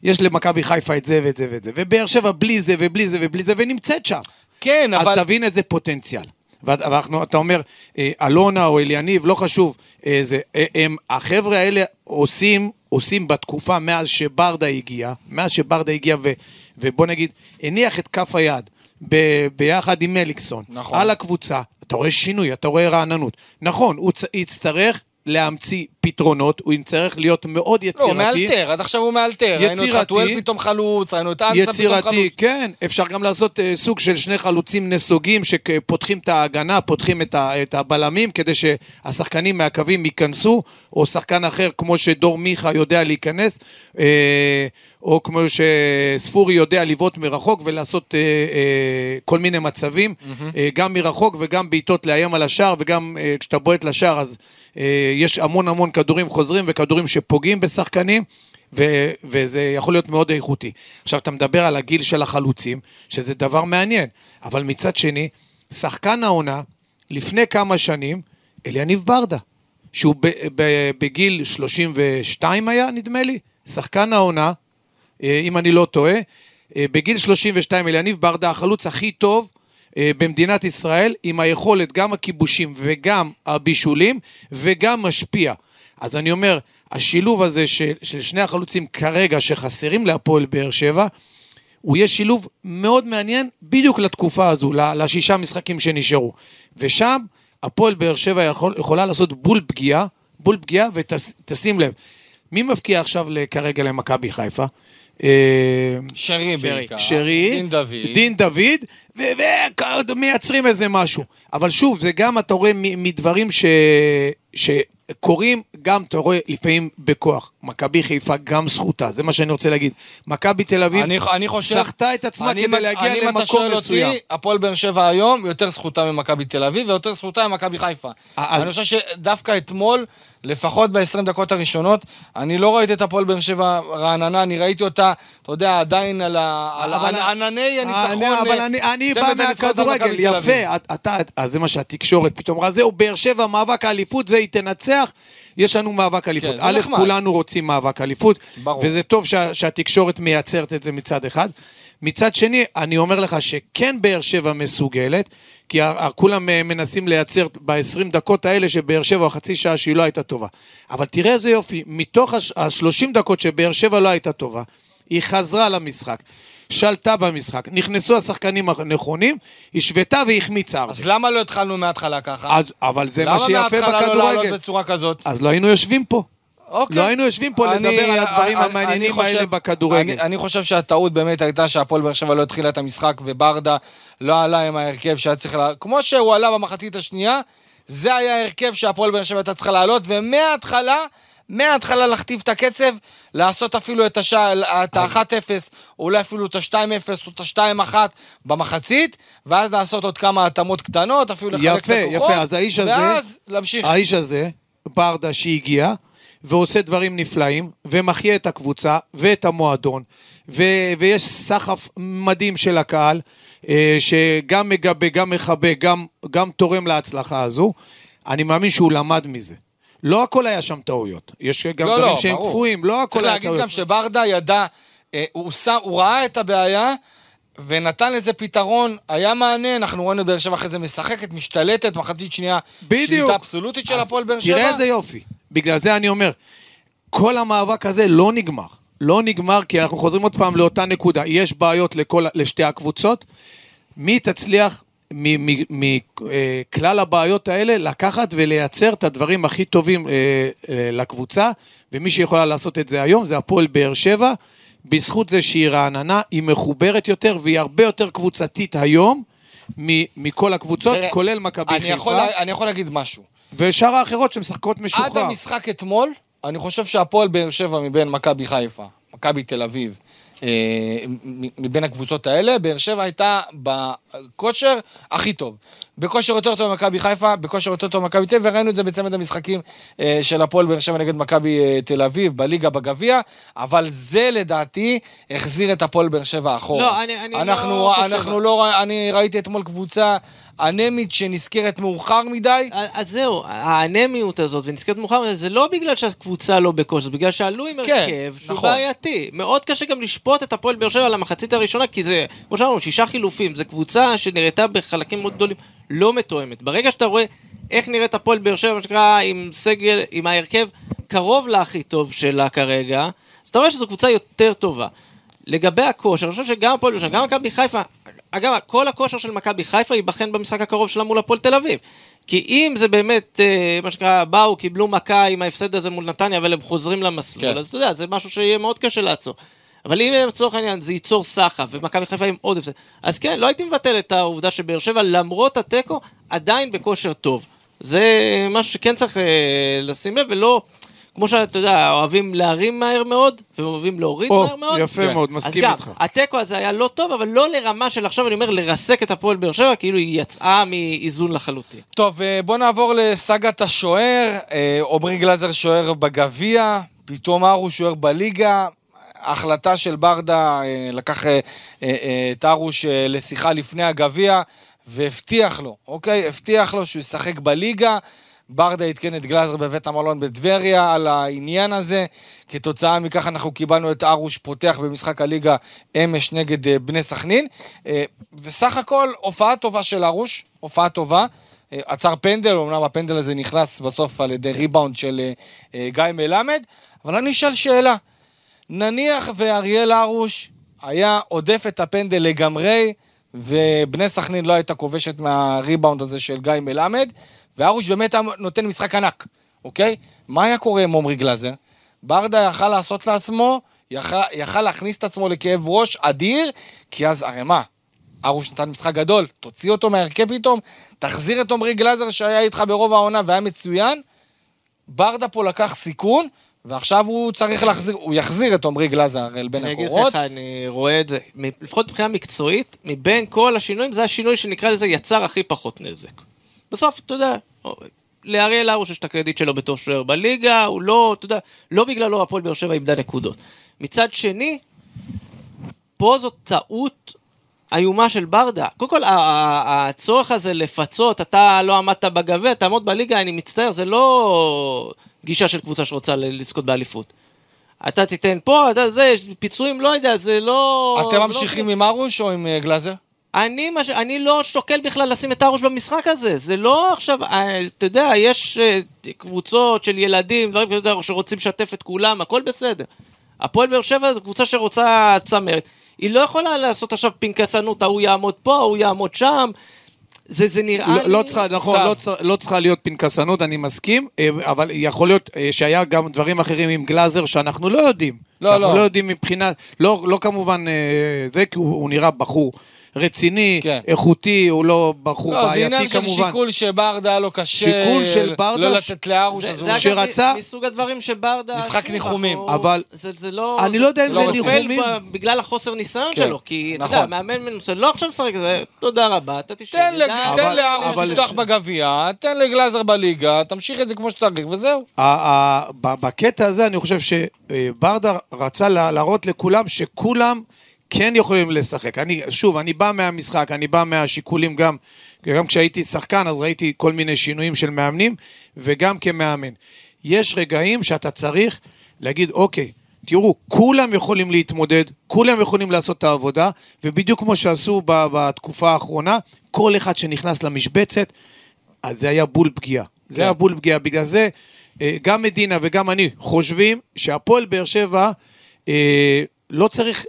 Speaker 3: יש למכבי חיפה את זה ואת זה ואת זה, ובאר שבע בלי זה ובלי זה ובלי זה, ונמצאת שם.
Speaker 1: כן,
Speaker 3: אז
Speaker 1: אבל...
Speaker 3: תבין איזה פוטנציאל. ואנחנו, אתה אומר, אה, אלונה או אליניב, לא חשוב, אה, זה, אה, הם, החבר'ה האלה עושים, עושים בתקופה מאז שברדה הגיע, מאז שברדה הגיע, ו, ובוא נגיד, הניח את כף היד ב, ביחד עם מליקסון,
Speaker 1: נכון.
Speaker 3: על הקבוצה. אתה רואה שינוי, אתה רואה רעננות. נכון, הוא צ... יצטרך להמציא פתרונות, הוא יצטרך להיות מאוד
Speaker 1: לא,
Speaker 3: יצירתי.
Speaker 1: הוא מאלתר, עד עכשיו הוא מאלתר. ראינו את
Speaker 3: יצירתי.
Speaker 1: חתואל פתאום חלוץ, ראינו את אנסה פתאום חלוץ.
Speaker 3: יצירתי, כן, אפשר גם לעשות אה, סוג של שני חלוצים נסוגים שפותחים את ההגנה, פותחים את, ה, את הבלמים כדי שהשחקנים מהקווים ייכנסו, או שחקן אחר כמו שדור מיכה יודע להיכנס, אה, או כמו שספורי יודע לבעוט מרחוק ולעשות אה, אה, כל מיני מצבים, אה, גם מרחוק וגם בעיטות לאיים על השער, וגם אה, כשאתה בועט לשער אז אה, יש המון המון כדורים חוזרים וכדורים שפוגעים בשחקנים. ו- וזה יכול להיות מאוד איכותי. עכשיו, אתה מדבר על הגיל של החלוצים, שזה דבר מעניין, אבל מצד שני, שחקן העונה, לפני כמה שנים, אליניב ברדה, שהוא ב- ב- בגיל 32 היה, נדמה לי, שחקן העונה, אם אני לא טועה, אה, בגיל 32 אליניב ברדה החלוץ הכי טוב אה, במדינת ישראל, עם היכולת, גם הכיבושים וגם הבישולים, וגם משפיע. אז אני אומר, השילוב הזה של, של שני החלוצים כרגע שחסרים להפועל באר שבע, הוא יהיה שילוב מאוד מעניין בדיוק לתקופה הזו, לשישה משחקים שנשארו. ושם הפועל באר שבע יכול, יכולה לעשות בול פגיעה, בול פגיעה, ותשים לב, מי מפקיע עכשיו כרגע למכבי חיפה? אה,
Speaker 1: שרי בעיקר.
Speaker 3: שרי,
Speaker 1: דין דוד.
Speaker 3: דין דוד, ומייצרים איזה משהו. אבל שוב, זה גם, אתה רואה, מ- מדברים ש... שקורים, גם, אתה רואה, לפעמים בכוח. מכבי חיפה גם זכותה, זה מה שאני רוצה להגיד. מכבי תל אביב
Speaker 1: אני, אני חושב...
Speaker 3: סחטה את עצמה
Speaker 1: אני-
Speaker 3: כדי להגיע
Speaker 1: אני, אם אתה
Speaker 3: למקום
Speaker 1: שואל
Speaker 3: מסוים.
Speaker 1: אותי, הפועל באר שבע היום יותר זכותה ממכבי תל אביב ויותר זכותה ממכבי חיפה.
Speaker 3: אז-
Speaker 1: אני חושב שדווקא אתמול, לפחות ב-20 דקות הראשונות, אני לא ראיתי את הפועל באר שבע רעננה, אני ראיתי אותה, אתה יודע, עדיין על ה- על על ענני הניצחון.
Speaker 3: אני- אבל
Speaker 1: אה,
Speaker 3: אני, אני
Speaker 1: צמד
Speaker 3: בא מהכדורגל. יפה, את- אתה, אז זה מה שהתקשורת פתאום אמרה, זהו, באר שבע, מאבק האליפות, זה היא תנצח, יש לנו מאבק אליפות.
Speaker 1: כן, זה
Speaker 3: א',
Speaker 1: נחמד.
Speaker 3: כולנו רוצים מאבק אליפות,
Speaker 1: ברור.
Speaker 3: וזה טוב שה, שהתקשורת מייצרת את זה מצד אחד. מצד שני, אני אומר לך שכן באר שבע מסוגלת, כי כולם אה, מנסים לייצר ב-20 דקות האלה שבאר שבע, חצי שעה שהיא לא הייתה טובה. אבל תראה איזה יופי, מתוך ה-30 דקות שבאר שבע לא הייתה טובה, היא חזרה למשחק, שלטה במשחק, נכנסו השחקנים הנכונים, השוותה והחמיצה.
Speaker 1: אז למה לא התחלנו מההתחלה ככה?
Speaker 3: אז, אבל זה מה שיפה
Speaker 1: למה מההתחלה לא לעלות
Speaker 3: בכדורגל.
Speaker 1: בצורה כזאת?
Speaker 3: אז לא היינו יושבים פה.
Speaker 1: אוקיי.
Speaker 3: לא היינו יושבים פה
Speaker 1: אני-
Speaker 3: לדבר על הדברים
Speaker 1: אני-
Speaker 3: המעניינים
Speaker 1: אני חושב-
Speaker 3: האלה בכדורגל.
Speaker 1: אני, אני חושב שהטעות באמת הייתה שהפועל באר שבע לא התחילה את המשחק וברדה לא עלה עם ההרכב שהיה צריך לה... כמו שהוא עלה במחצית השנייה, זה היה ההרכב שהפועל באר שבע הייתה צריכה לעלות, ומההתחלה... מההתחלה להכתיב את הקצב, לעשות אפילו את השע... את ה-1-0, אולי אפילו את ה-2-0 או את ה-2-1 במחצית, ואז לעשות עוד כמה התאמות קטנות, אפילו לחלק את
Speaker 3: יפה,
Speaker 1: הכוחות,
Speaker 3: יפה, אז האיש הזה-
Speaker 1: ואז להמשיך.
Speaker 3: האיש הזה, ברדה שהגיע, ועושה דברים נפלאים, ומחיה את הקבוצה ואת המועדון, ו- ויש סחף מדהים של הקהל, אה, שגם מגבה, גם מכבה, גם, גם תורם להצלחה הזו. אני מאמין שהוא למד מזה. לא הכל היה שם טעויות, יש גם
Speaker 1: לא,
Speaker 3: דברים
Speaker 1: לא,
Speaker 3: שהם
Speaker 1: ברור.
Speaker 3: קפואים, לא הכל
Speaker 1: צריך
Speaker 3: היה
Speaker 1: להגיד
Speaker 3: טעויות.
Speaker 1: גם שברדה ידע, אה, הוא, שם, הוא ראה את הבעיה ונתן לזה פתרון, היה מענה, אנחנו ראינו את באר שבע אחרי זה משחקת, משתלטת, מחצית שנייה,
Speaker 3: בדיוק.
Speaker 1: שליטה אבסולוטית של הפועל באר שבע.
Speaker 3: תראה איזה יופי. בגלל זה אני אומר, כל המאבק הזה לא נגמר. לא נגמר כי אנחנו חוזרים עוד פעם לאותה נקודה. יש בעיות לכל, לשתי הקבוצות. מי תצליח מכלל הבעיות האלה לקחת ולייצר את הדברים הכי טובים אה, אה, לקבוצה, ומי שיכולה לעשות את זה היום זה הפועל באר שבע. בזכות זה שהיא רעננה, היא מחוברת יותר והיא הרבה יותר קבוצתית היום מכל הקבוצות,
Speaker 1: תראה,
Speaker 3: כולל מכבי חיפה.
Speaker 1: יכול, אני יכול להגיד משהו.
Speaker 3: ושאר האחרות שמשחקות
Speaker 1: עד
Speaker 3: משוחרר.
Speaker 1: המשחק אתמול, אני חושב שהפועל באר שבע מבין מכבי חיפה, מכבי תל אביב, אה, מבין הקבוצות האלה, באר שבע הייתה בכושר הכי טוב. בכושר יותר טוב ממכבי חיפה, בכושר יותר טוב ממכבי תל אביב, וראינו את זה בצמד המשחקים אה, של הפועל באר שבע נגד מכבי אה, תל אביב, בליגה, בגביע, אבל זה לדעתי החזיר את הפועל באר שבע אחורה.
Speaker 4: לא, אני- אני
Speaker 1: אנחנו,
Speaker 4: לא חושב.
Speaker 1: אנחנו לא, אני ראיתי אתמול קבוצה אנמית שנזכרת מאוחר מדי.
Speaker 4: אז זהו, האנמיות הזאת ונזכרת מאוחר מדי, זה לא בגלל שהקבוצה לא בכושר, זה בגלל שעלו עם
Speaker 1: כן,
Speaker 4: הרכב שהוא
Speaker 1: נכון.
Speaker 4: בעייתי. מאוד קשה גם לשפוט את הפועל באר שבע על המחצית הראשונה, כי זה, כמו שאמרנו, שישה חילופים, זו קבוצה שנראתה בחלקים מאוד גדולים לא מתואמת. ברגע שאתה רואה איך נראית הפועל באר שבע, מה שנקרא, עם סגל, עם ההרכב קרוב להכי טוב שלה כרגע, אז אתה רואה שזו קבוצה יותר טובה. לגבי הכושר, אני חושב שגם הפועל באר שבע, גם מכבי חיפה, אגב, כל הכושר של מכבי חיפה ייבחן במשחק הקרוב שלה מול הפועל תל אביב. כי אם זה באמת, אה, מה שנקרא, באו, קיבלו מכה עם ההפסד הזה מול נתניה, אבל הם חוזרים למסלול,
Speaker 1: כן.
Speaker 4: אז אתה יודע, זה משהו שיהיה מאוד קשה לעצור. אבל אם לצורך העניין זה ייצור סחף, ומכבי חיפה עם עוד הפסד, אז כן, לא הייתי מבטל את העובדה שבאר שבע, למרות התיקו, עדיין בכושר טוב. זה משהו שכן צריך אה, לשים לב, ולא, כמו שאתה יודע, אוהבים להרים מהר מאוד, ואוהבים להוריד
Speaker 3: או,
Speaker 4: מהר מאוד.
Speaker 3: יפה
Speaker 1: כן.
Speaker 3: מאוד,
Speaker 4: אז
Speaker 3: מסכים
Speaker 4: גם,
Speaker 3: איתך.
Speaker 4: התיקו הזה היה לא טוב, אבל לא לרמה של עכשיו, אני אומר, לרסק את הפועל באר שבע, כאילו היא יצאה מאיזון לחלוטין.
Speaker 1: טוב, אה, בוא נעבור לסאגת השוער. אה, עמרי גלאזר שוער בגביע, פתאום ארוש שוער בליגה. החלטה של ברדה אה, לקח אה, אה, את ארוש אה, לשיחה לפני הגביע, והבטיח לו, אוקיי? הבטיח לו שהוא ישחק בליגה. ברדה עדכן את גלאזר בבית המלון בטבריה על העניין הזה. כתוצאה מכך אנחנו קיבלנו את ארוש פותח במשחק הליגה אמש נגד בני סכנין. וסך הכל, הופעה טובה של ארוש, הופעה טובה. עצר פנדל, אמנם הפנדל הזה נכנס בסוף על ידי ריבאונד של גיא מלמד, אבל אני אשאל שאלה. נניח ואריאל הרוש היה עודף את הפנדל לגמרי, ובני סכנין לא הייתה כובשת מהריבאונד הזה של גיא מלמד, והרוש באמת היה נותן משחק ענק, אוקיי? מה היה קורה עם עמרי גלאזר? ברדה יכל לעשות לעצמו, יכל, יכל להכניס את עצמו לכאב ראש אדיר, כי אז, הרי מה? ארוש נתן משחק גדול, תוציא אותו מהרכב פתאום, תחזיר את עמרי גלאזר שהיה איתך ברוב העונה והיה מצוין. ברדה פה לקח סיכון, ועכשיו הוא צריך להחזיר, הוא יחזיר את עמרי גלאזר אל בין
Speaker 4: אני אגיד
Speaker 1: הקורות.
Speaker 4: לך, אני רואה את זה, לפחות מבחינה מקצועית, מבין כל השינויים, זה השינוי שנקרא לזה יצר הכי פחות נזק. בסוף, אתה יודע, לאריאל הרוש יש את הקרדיט שלו בתור שוער בליגה, הוא לא, אתה יודע, לא בגללו הפועל באר שבע איבדה נקודות. מצד שני, פה זאת טעות איומה של ברדה. קודם כל, הצורך הזה לפצות, אתה לא עמדת בגביע, תעמוד בליגה, אני מצטער, זה לא גישה של קבוצה שרוצה לזכות באליפות. אתה תיתן פה, אתה זה, פיצויים, לא יודע, זה לא...
Speaker 1: אתם
Speaker 4: זה לא-
Speaker 1: ממשיכים עם ארוש או עם אה, גלאזר?
Speaker 4: אני, מש... אני לא שוקל בכלל לשים את הראש במשחק הזה, זה לא עכשיו, אה, אתה יודע, יש אה, קבוצות של ילדים, דברים יודע, שרוצים לשתף את כולם, הכל בסדר. הפועל באר שבע זו קבוצה שרוצה צמרת, היא לא יכולה לעשות עכשיו פנקסנות, ההוא יעמוד פה, ההוא יעמוד שם, זה, זה נראה
Speaker 3: לא,
Speaker 4: לי...
Speaker 3: לא צריכה, נכון. לא, צר, לא צריכה להיות פנקסנות, אני מסכים, אה, אבל יכול להיות אה, שהיה גם דברים אחרים עם גלאזר שאנחנו לא יודעים.
Speaker 1: לא,
Speaker 3: אנחנו
Speaker 1: לא.
Speaker 3: לא יודעים מבחינת, לא, לא כמובן אה, זה, כי הוא, הוא נראה בחור רציני,
Speaker 1: כן.
Speaker 3: איכותי, הוא לא בחור
Speaker 1: לא, זה
Speaker 3: בעייתי
Speaker 1: עניין של
Speaker 3: כמובן.
Speaker 1: שיקול שברדה היה לו קשה.
Speaker 3: שיקול של ברדה
Speaker 1: לא
Speaker 3: ש-
Speaker 1: לתת לארוש,
Speaker 4: זה,
Speaker 1: אז
Speaker 4: זה
Speaker 1: הוא...
Speaker 3: שרצה-
Speaker 4: מסוג הדברים שברדה...
Speaker 1: משחק ניחומים.
Speaker 3: אבל-
Speaker 4: זה, זה לא...
Speaker 3: אני לא יודע אם
Speaker 1: זה
Speaker 4: נופל
Speaker 3: ניחומים.
Speaker 4: ב- בגלל החוסר ניסיון
Speaker 1: כן,
Speaker 4: שלו, כי אתה
Speaker 1: נכון.
Speaker 4: יודע, מאמן מנוסה, לא עכשיו משחק, זה תודה רבה, אתה תשב.
Speaker 1: תן, לארוש לפתוח בגביע, תן לגלאזר בליגה, תמשיך את זה כמו שצריך, וזהו.
Speaker 3: בקטע הזה אני חושב שברדה רצה לה- להראות לכולם שכולם כן יכולים לשחק. אני, שוב, אני בא מהמשחק, אני בא מהשיקולים גם, גם כשהייתי שחקן אז ראיתי כל מיני שינויים של מאמנים, וגם כמאמן. יש רגעים שאתה צריך להגיד, אוקיי, תראו, כולם יכולים להתמודד, כולם יכולים לעשות את העבודה, ובדיוק כמו שעשו ב- בתקופה האחרונה, כל אחד שנכנס למשבצת, אז זה היה בול פגיעה. זה
Speaker 1: כן.
Speaker 3: היה בול פגיעה. בגלל זה, אה, גם מדינה וגם אני חושבים שהפועל באר שבע, אה, לא צריך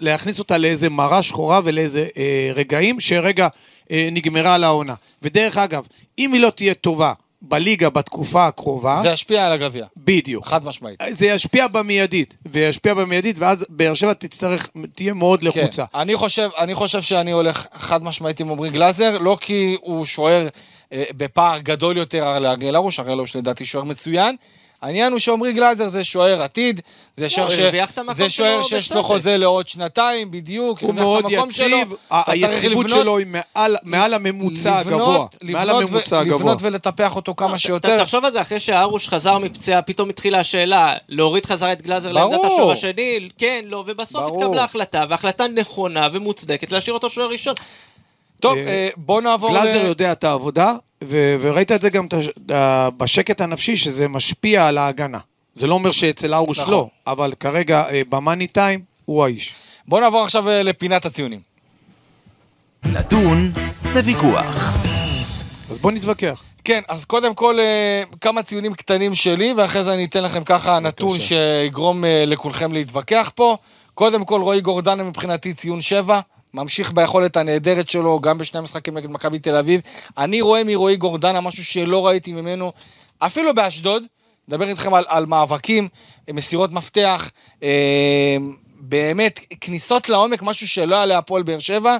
Speaker 3: להכניס אותה לאיזה מראה שחורה ולאיזה אה, רגעים שרגע אה, נגמרה לה העונה. ודרך אגב, אם היא לא תהיה טובה בליגה בתקופה הקרובה,
Speaker 1: זה ישפיע על הגביע,
Speaker 3: בדיוק.
Speaker 1: חד משמעית.
Speaker 3: זה ישפיע במיידית, וישפיע במיידית, ואז באר שבע תצטרך, תהיה מאוד לחוצה.
Speaker 1: כן. אני חושב, אני חושב שאני הולך חד משמעית עם עמרי גלאזר, לא כי הוא שוער אה, בפער גדול יותר על הרוש, אריאל הרוש לדעתי שוער מצוין. העניין הוא שעמרי גלאזר זה שוער עתיד, זה שוער
Speaker 4: הוא
Speaker 1: ש- זה שוער שיש לו. חוזה לעוד שנתיים, בדיוק,
Speaker 3: הוא מאוד. יציב, היציבות
Speaker 1: לבנות-
Speaker 3: שלו היא מעל, מעל הממוצע הגבוה. מעל
Speaker 1: לבנות ו-
Speaker 3: הממוצע הגבוה.
Speaker 1: לבנות ולטפח אותו כמה
Speaker 4: ת-
Speaker 1: שיותר.
Speaker 4: תחשוב על זה, אחרי שהרוש חזר מפציעה, פתאום התחילה השאלה, להוריד חזרה את גלאזר. לעמדת השוער השני, כן, לא, ובסוף. התקבלה החלטה, והחלטה נכונה ומוצדקת להשאיר אותו שוער ראשון.
Speaker 1: טוב,
Speaker 3: אה,
Speaker 1: אה, בוא נעבור
Speaker 3: גלאזר. יודע את העבודה, ו- וראית את זה גם ה- בשקט הנפשי, שזה משפיע על ההגנה. זה לא אומר שאצל ארוש
Speaker 1: נכון.
Speaker 3: לא, אבל כרגע אה, במאני טיים הוא האיש.
Speaker 1: בוא נעבור עכשיו אה, לפינת הציונים.
Speaker 2: נתון לוויכוח.
Speaker 3: אז בוא נתווכח.
Speaker 1: כן, אז קודם כל אה, כמה ציונים קטנים שלי, ואחרי זה אני אתן לכם ככה נתון שיגרום אה, לכולכם להתווכח פה. קודם כל, רועי גורדנה מבחינתי ציון 7, ממשיך ביכולת הנהדרת שלו, גם בשני המשחקים נגד מכבי תל אביב. אני רואה מרועי גורדנה משהו שלא ראיתי ממנו, אפילו באשדוד. מדבר איתכם על, על מאבקים, מסירות מפתח, אה, באמת, כניסות לעומק, משהו שלא היה להפועל באר שבע.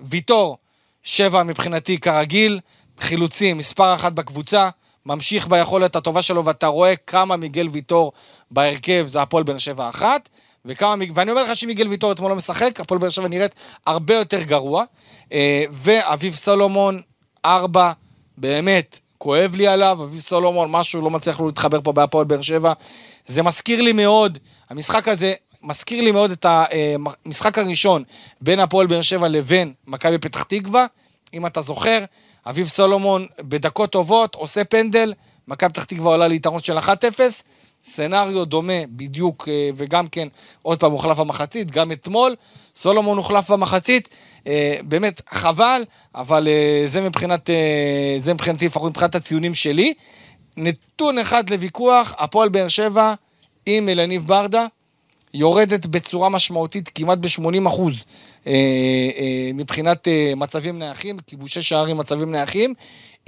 Speaker 1: ויטור, שבע מבחינתי כרגיל, חילוצים, מספר אחת בקבוצה, ממשיך ביכולת הטובה שלו, ואתה רואה כמה מיגל ויטור בהרכב זה הפועל באר שבע אחת. וכמה, ואני אומר לך שמיגל ויטור אתמול לא משחק, הפועל באר שבע נראית הרבה יותר גרוע. אה, ואביב סולומון, ארבע, באמת, כואב לי עליו, אביב סולומון, משהו לא מצליח לו להתחבר פה בהפועל באר שבע. זה מזכיר לי מאוד, המשחק הזה מזכיר לי מאוד את המשחק הראשון בין הפועל באר שבע לבין מכבי פתח תקווה, אם אתה זוכר, אביב סולומון בדקות טובות עושה פנדל, מכבי פתח תקווה עולה ליתרון של 1-0, סצנריו דומה בדיוק, אה, וגם כן, עוד פעם הוחלף במחצית, גם אתמול, סולומון הוחלף במחצית, אה, באמת חבל, אבל אה, זה מבחינת, זה מבחינתי, לפחות מבחינת הציונים שלי. נתון אחד לוויכוח, הפועל באר שבע עם אלניב ברדה, יורדת בצורה משמעותית, כמעט ב-80 אחוז, מבחינת מצבים נייחים, כיבושי שערים, מצבים נייחים.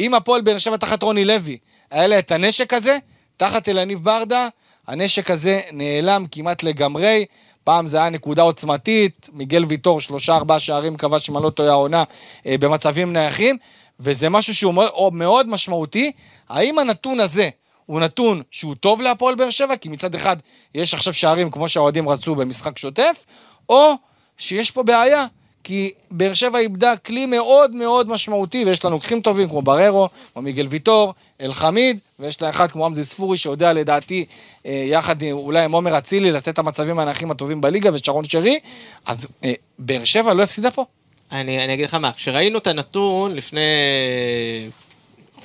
Speaker 1: אם הפועל באר שבע תחת רוני לוי, היה לה את הנשק הזה, תחת אלניב ברדה, הנשק הזה נעלם כמעט לגמרי. פעם זה היה נקודה עוצמתית, מיגל ויטור, שלושה ארבעה שערים כבש, אם אני לא טועה, העונה אה, במצבים נייחים, וזה משהו שהוא מאוד, מאוד משמעותי. האם הנתון הזה הוא נתון שהוא טוב להפועל באר שבע, כי מצד אחד יש עכשיו שערים כמו שהאוהדים רצו במשחק שוטף, או שיש פה בעיה, כי באר שבע איבדה כלי מאוד מאוד משמעותי, ויש לנו לוקחים טובים כמו בררו, כמו מיגל ויטור, אלחמיד, ויש לה אחד כמו עמדי ספורי, שיודע לדעתי, אה, יחד אולי עם עומר אצילי, לתת את המצבים האנחים הטובים בליגה, ושרון שרי, אז אה, באר שבע לא הפסידה פה.
Speaker 4: אני, אני אגיד לך מה, כשראינו את הנתון לפני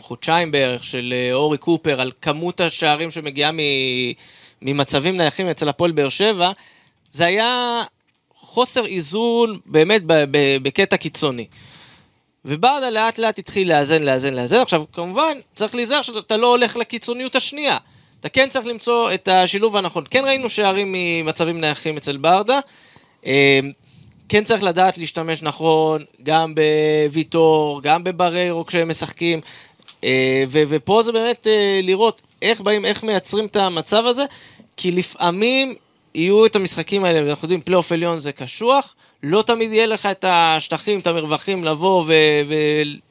Speaker 4: חודשיים בערך של אה, אורי קופר על כמות השערים שמגיעה ממצבים נייחים אצל הפועל באר שבע, זה היה חוסר איזון באמת בקטע קיצוני. וברדה לאט לאט התחיל לאזן, לאזן, לאזן. עכשיו, כמובן, צריך להיזהר שאתה לא הולך לקיצוניות השנייה. אתה כן צריך למצוא את השילוב הנכון. כן ראינו שערים ממצבים נייחים אצל ברדה. אה, כן צריך לדעת להשתמש נכון, גם בוויטור, גם בבררו כשהם משחקים. אה, ופה זה באמת אה, לראות איך באים, איך מייצרים את המצב הזה, כי לפעמים יהיו את המשחקים האלה, ואנחנו יודעים, פלייאוף עליון זה קשוח, לא תמיד יהיה לך את השטחים, את המרווחים לבוא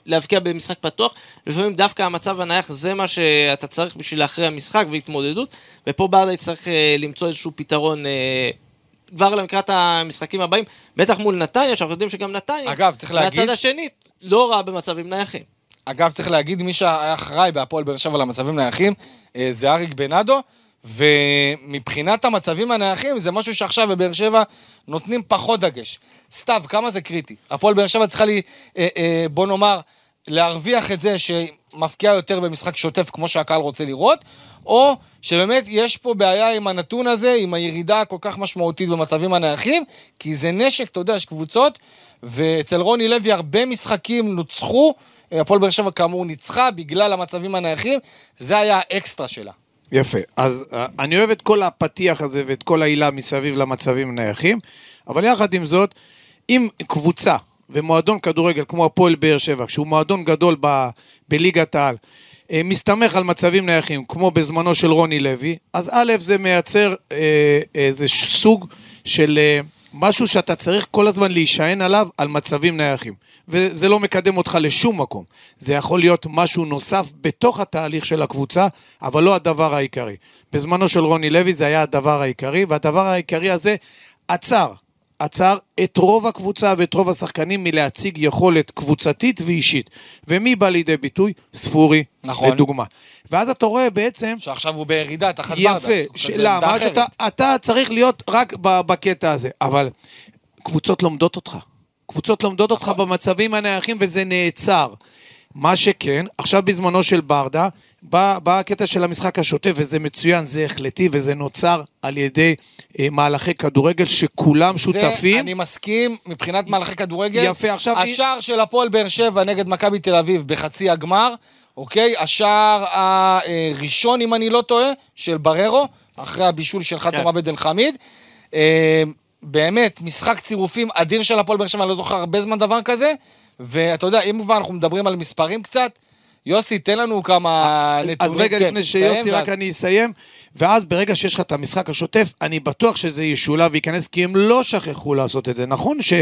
Speaker 4: ולהבקיע במשחק פתוח, לפעמים דווקא המצב הנייח זה מה שאתה צריך בשביל להכריע משחק והתמודדות, ופה ברדה יצטרך אה, למצוא איזשהו פתרון אה, כבר לקראת המשחקים הבאים, בטח מול נתניה, שאנחנו יודעים שגם נתניה,
Speaker 1: אגב, צריך להגיד...
Speaker 4: מהצד השני, לא רע במצבים נייחים.
Speaker 1: אגב, צריך להגיד, מי שהיה אחראי בהפועל באר שבע למצבים נייחים, אה, זה אריק בנאדו. ומבחינת המצבים הנייחים, זה משהו שעכשיו בבאר שבע נותנים פחות דגש. סתיו, כמה זה קריטי? הפועל באר שבע צריכה לי, אה, אה, בוא נאמר, להרוויח את זה שמפקיע יותר במשחק שוטף כמו שהקהל רוצה לראות, או שבאמת יש פה בעיה עם הנתון הזה, עם הירידה הכל כך משמעותית במצבים הנייחים, כי זה נשק, אתה יודע, יש קבוצות, ואצל רוני לוי הרבה משחקים נוצחו, הפועל באר שבע כאמור ניצחה בגלל המצבים הנייחים, זה היה האקסטרה שלה.
Speaker 3: יפה. אז uh, אני אוהב את כל הפתיח הזה ואת כל העילה מסביב למצבים נייחים, אבל יחד עם זאת, אם קבוצה ומועדון כדורגל כמו הפועל באר שבע, שהוא מועדון גדול ב, בליגת העל, uh, מסתמך על מצבים נייחים, כמו בזמנו של רוני לוי, אז א', זה מייצר uh, איזה סוג של uh, משהו שאתה צריך כל הזמן להישען עליו, על מצבים נייחים. וזה לא מקדם אותך לשום מקום. זה יכול להיות משהו נוסף בתוך התהליך של הקבוצה, אבל לא הדבר העיקרי. בזמנו של רוני לוי זה היה הדבר העיקרי, והדבר העיקרי הזה עצר. עצר את רוב הקבוצה ואת רוב השחקנים מלהציג יכולת קבוצתית ואישית. ומי בא לידי ביטוי? ספורי, נכון. לדוגמה. ואז אתה רואה בעצם...
Speaker 1: שעכשיו הוא בירידה תחת
Speaker 3: ברדה. יפה. למה? אתה, אתה צריך להיות רק בקטע הזה, אבל קבוצות לומדות אותך. קבוצות לומדות אותך נכון. במצבים הנייחים וזה נעצר. מה שכן, עכשיו בזמנו של ברדה, בא, בא הקטע של המשחק השוטף, וזה מצוין, זה החלטי, וזה נוצר על ידי אה, מהלכי כדורגל שכולם
Speaker 1: זה,
Speaker 3: שותפים.
Speaker 1: אני מסכים, מבחינת מהלכי כדורגל. יפה, עכשיו... השער היא... של הפועל באר שבע נגד מכבי תל אביב בחצי הגמר, אוקיי? השער הראשון, אם אני לא טועה, של בררו, אחרי הבישול של חתם כן. עבד אל חמיד. אה, באמת, משחק צירופים אדיר של הפועל באר שבע, אני לא זוכר הרבה זמן דבר כזה, ואתה יודע, אם כבר אנחנו מדברים על מספרים קצת, יוסי, תן לנו כמה נתונים.
Speaker 3: אז רגע,
Speaker 1: כן,
Speaker 3: לפני שיוסי, רק
Speaker 1: ואז-
Speaker 3: אני אסיים, ואז ברגע שיש לך את המשחק השוטף, אני בטוח שזה ישולב וייכנס, כי הם לא שכחו לעשות את זה. נכון ש,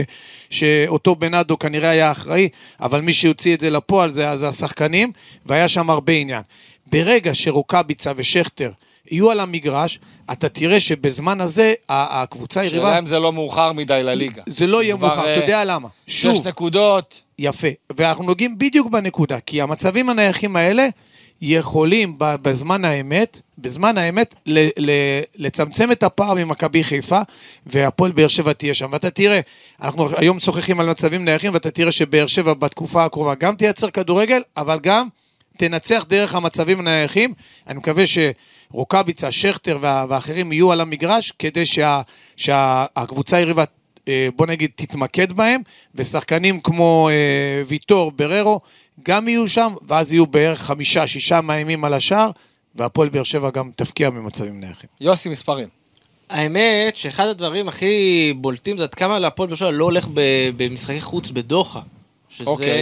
Speaker 3: שאותו בנאדו כנראה היה אחראי, אבל מי שהוציא את זה לפועל זה, זה השחקנים, והיה שם הרבה עניין. ברגע שרוקאביצה ושכטר יהיו על המגרש, אתה תראה שבזמן הזה הקבוצה היריבה...
Speaker 1: שאלה אם זה לא מאוחר מדי לליגה.
Speaker 3: זה לא יהיה מאוחר,
Speaker 1: אה,
Speaker 3: אתה יודע למה. שוב,
Speaker 1: שש נקודות.
Speaker 3: יפה. ואנחנו נוגעים בדיוק בנקודה, כי המצבים הנייחים האלה יכולים בזמן האמת, בזמן האמת, ל- ל- לצמצם את הפער ממכבי חיפה, והפועל באר שבע תהיה שם. ואתה תראה, אנחנו היום משוחחים על מצבים נייחים, ואתה תראה שבאר שבע בתקופה הקרובה גם תייצר כדורגל, אבל גם תנצח דרך המצבים הנייחים. אני מקווה שרוקאביצה, שכטר וה- ואחרים יהיו על המגרש, כדי שה- שהקבוצה היריבה אה, בוא נגיד, תתמקד בהם, ושחקנים כמו אה, ויטור, בררו, גם יהיו שם, ואז יהיו בערך חמישה, שישה מאיימים על השער, והפועל באר שבע גם תפקיע ממצבים נייחים.
Speaker 1: יוסי, מספרים.
Speaker 4: האמת שאחד הדברים הכי בולטים זה עד כמה להפועל באר שבע לא הולך ב- במשחקי חוץ בדוחה. שזה
Speaker 1: אוקיי.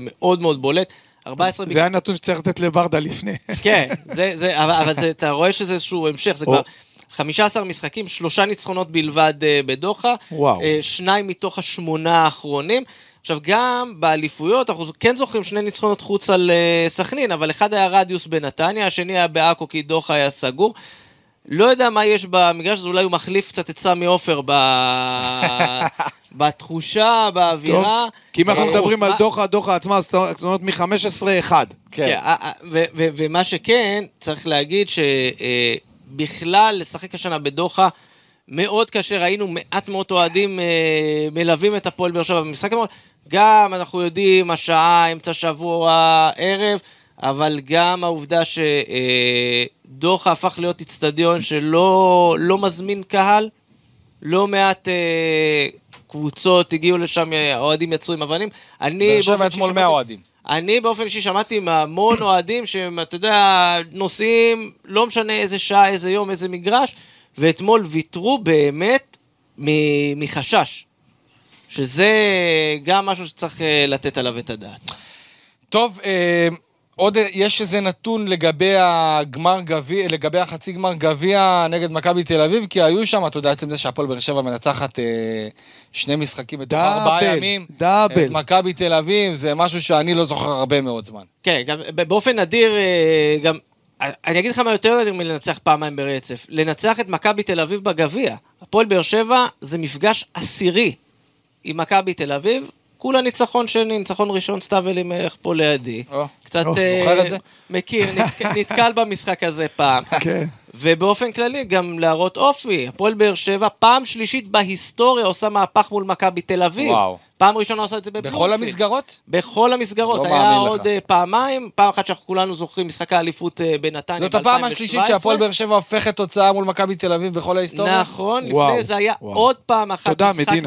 Speaker 4: מאוד מאוד בולט. 14
Speaker 3: זה היה נתון שצריך לתת לברדה לפני.
Speaker 4: כן, זה, זה, אבל, אבל זה, אתה רואה שזה איזשהו המשך, זה
Speaker 3: או.
Speaker 4: כבר 15 משחקים, שלושה ניצחונות בלבד אה, בדוחה,
Speaker 3: וואו.
Speaker 4: אה, שניים מתוך השמונה האחרונים. עכשיו, גם באליפויות, אנחנו כן זוכרים שני ניצחונות חוץ על אה, סכנין, אבל אחד היה רדיוס בנתניה, השני היה בעכו כי דוחה היה סגור. לא יודע מה יש במגרש הזה, אולי הוא מחליף קצת את סמי עופר ב... בתחושה,
Speaker 3: טוב,
Speaker 4: באווירה.
Speaker 3: כי אם אנחנו
Speaker 4: אה,
Speaker 3: מדברים על
Speaker 4: מה-
Speaker 3: דוחה, דוחה עצמה, זאת אומרת מ-15-1.
Speaker 4: כן. ו- ומה שכן, צריך להגיד שבכלל לשחק השנה בדוחה מאוד קשה, ראינו מעט מאוד אוהדים אה, מלווים את הפועל באר שבע במשחק המאוד, גם אנחנו יודעים, השעה, אמצע שבוע, ערב, אבל גם העובדה שדוחה הפך להיות איצטדיון שלא לא מזמין קהל, לא מעט אה, קבוצות הגיעו לשם, האוהדים יצאו עם אבנים. אני
Speaker 1: באר
Speaker 4: באופן אישי
Speaker 1: אתמול
Speaker 4: שמעתי-
Speaker 1: 100 אוהדים.
Speaker 4: אני באופן אישי שמעתי מהמון אוהדים שהם, אתה יודע, נוסעים, לא משנה איזה שעה, איזה יום, איזה מגרש, ואתמול ויתרו באמת מ- מחשש. שזה גם משהו שצריך אה, לתת עליו את הדעת.
Speaker 1: טוב, אה, עוד יש איזה נתון לגבי הגמר גביע, לגבי החצי גמר גביע נגד מכבי תל אביב, כי היו שם, אתה יודע, עצם זה שהפועל באר שבע מנצחת אה, שני משחקים בתוך
Speaker 3: דאבל,
Speaker 1: ארבעה ימים.
Speaker 3: דאבל.
Speaker 1: את מכבי תל אביב, זה משהו שאני לא זוכר הרבה מאוד זמן.
Speaker 4: כן, גם באופן נדיר, אה, גם... אני אגיד לך מה יותר נדיר מלנצח פעמיים ברצף. לנצח את מכבי תל אביב בגביע. הפועל באר שבע זה מפגש עשירי עם מכבי תל אביב. כולה ניצחון שני, ניצחון ראשון, סתיו אלימלך פה לידי.
Speaker 1: או,
Speaker 4: קצת
Speaker 3: או,
Speaker 4: אה? מכיר, נתק, נתקל במשחק הזה פעם.
Speaker 3: כן.
Speaker 4: ובאופן כללי גם להראות אופי. הפועל באר שבע פעם שלישית בהיסטוריה עושה מהפך מול מכבי תל אביב.
Speaker 1: וואו.
Speaker 4: פעם ראשונה עושה את זה בבלומפילד.
Speaker 1: בכל המסגרות?
Speaker 4: בכל המסגרות,
Speaker 1: לא
Speaker 4: היה עוד
Speaker 1: לך.
Speaker 4: אה, פעמיים, פעם אחת שאנחנו כולנו זוכרים, משחק האליפות אה, בנתניה
Speaker 1: זאת הפעם השלישית שהפועל באר שבע הופכת תוצאה מול מכבי תל אביב בכל ההיסטוריה?
Speaker 4: נכון,
Speaker 3: וואו,
Speaker 4: לפני זה היה
Speaker 3: וואו.
Speaker 4: עוד פעם אחת
Speaker 3: תודה,
Speaker 4: משחק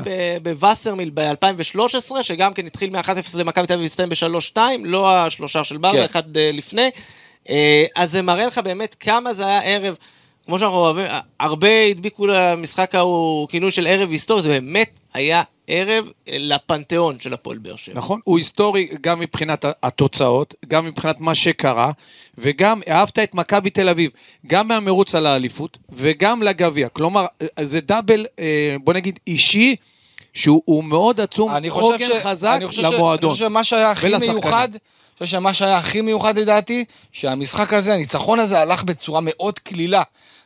Speaker 4: בווסרמיל ב-2013, שגם כן התחיל מ-1-0 למכבי תל אביב והסתיים ב-3-2, לא השלושה של ברדה,
Speaker 1: כן.
Speaker 4: אחד אה, לפני. אז זה מראה לך באמת כמה זה היה ערב, כמו שאנחנו אוהבים, הרבה הדביקו למשחק ההוא כינוי של ערב היסטורי, זה באמת היה ערב לפנתיאון של הפועל באר שבע.
Speaker 3: נכון, הוא היסטורי גם מבחינת התוצאות, גם מבחינת מה שקרה, וגם אהבת את מכבי תל אביב, גם מהמרוץ על האליפות, וגם לגביע. כלומר, זה דאבל, אה, בוא נגיד, אישי, שהוא הוא מאוד עצום,
Speaker 1: אני חושב
Speaker 3: עוגן
Speaker 1: ש...
Speaker 3: חזק
Speaker 1: אני חושב ש-
Speaker 3: למועדון.
Speaker 1: אני חושב שמה שהיה הכי
Speaker 3: ולשחקנים.
Speaker 1: מיוחד, אני חושב שמה שהיה הכי מיוחד לדעתי, שהמשחק הזה, הניצחון הזה הלך בצורה מאוד קלילה.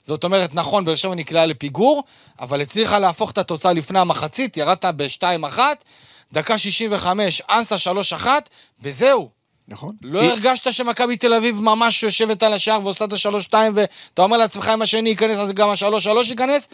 Speaker 1: זאת אומרת, נכון, באר שבע נקלעה לפיגור, אבל הצליחה להפוך את התוצאה לפני המחצית, ירדת ב-2-1, דקה 65, אנסה 3-1, וזהו.
Speaker 3: נכון.
Speaker 1: לא
Speaker 3: היא-
Speaker 1: הרגשת שמכבי תל אביב ממש יושבת על השער ועושה את השלוש-שתיים, ואתה אומר לעצמך, אם השני ייכנס, אז גם השלוש-שלוש ייכנס.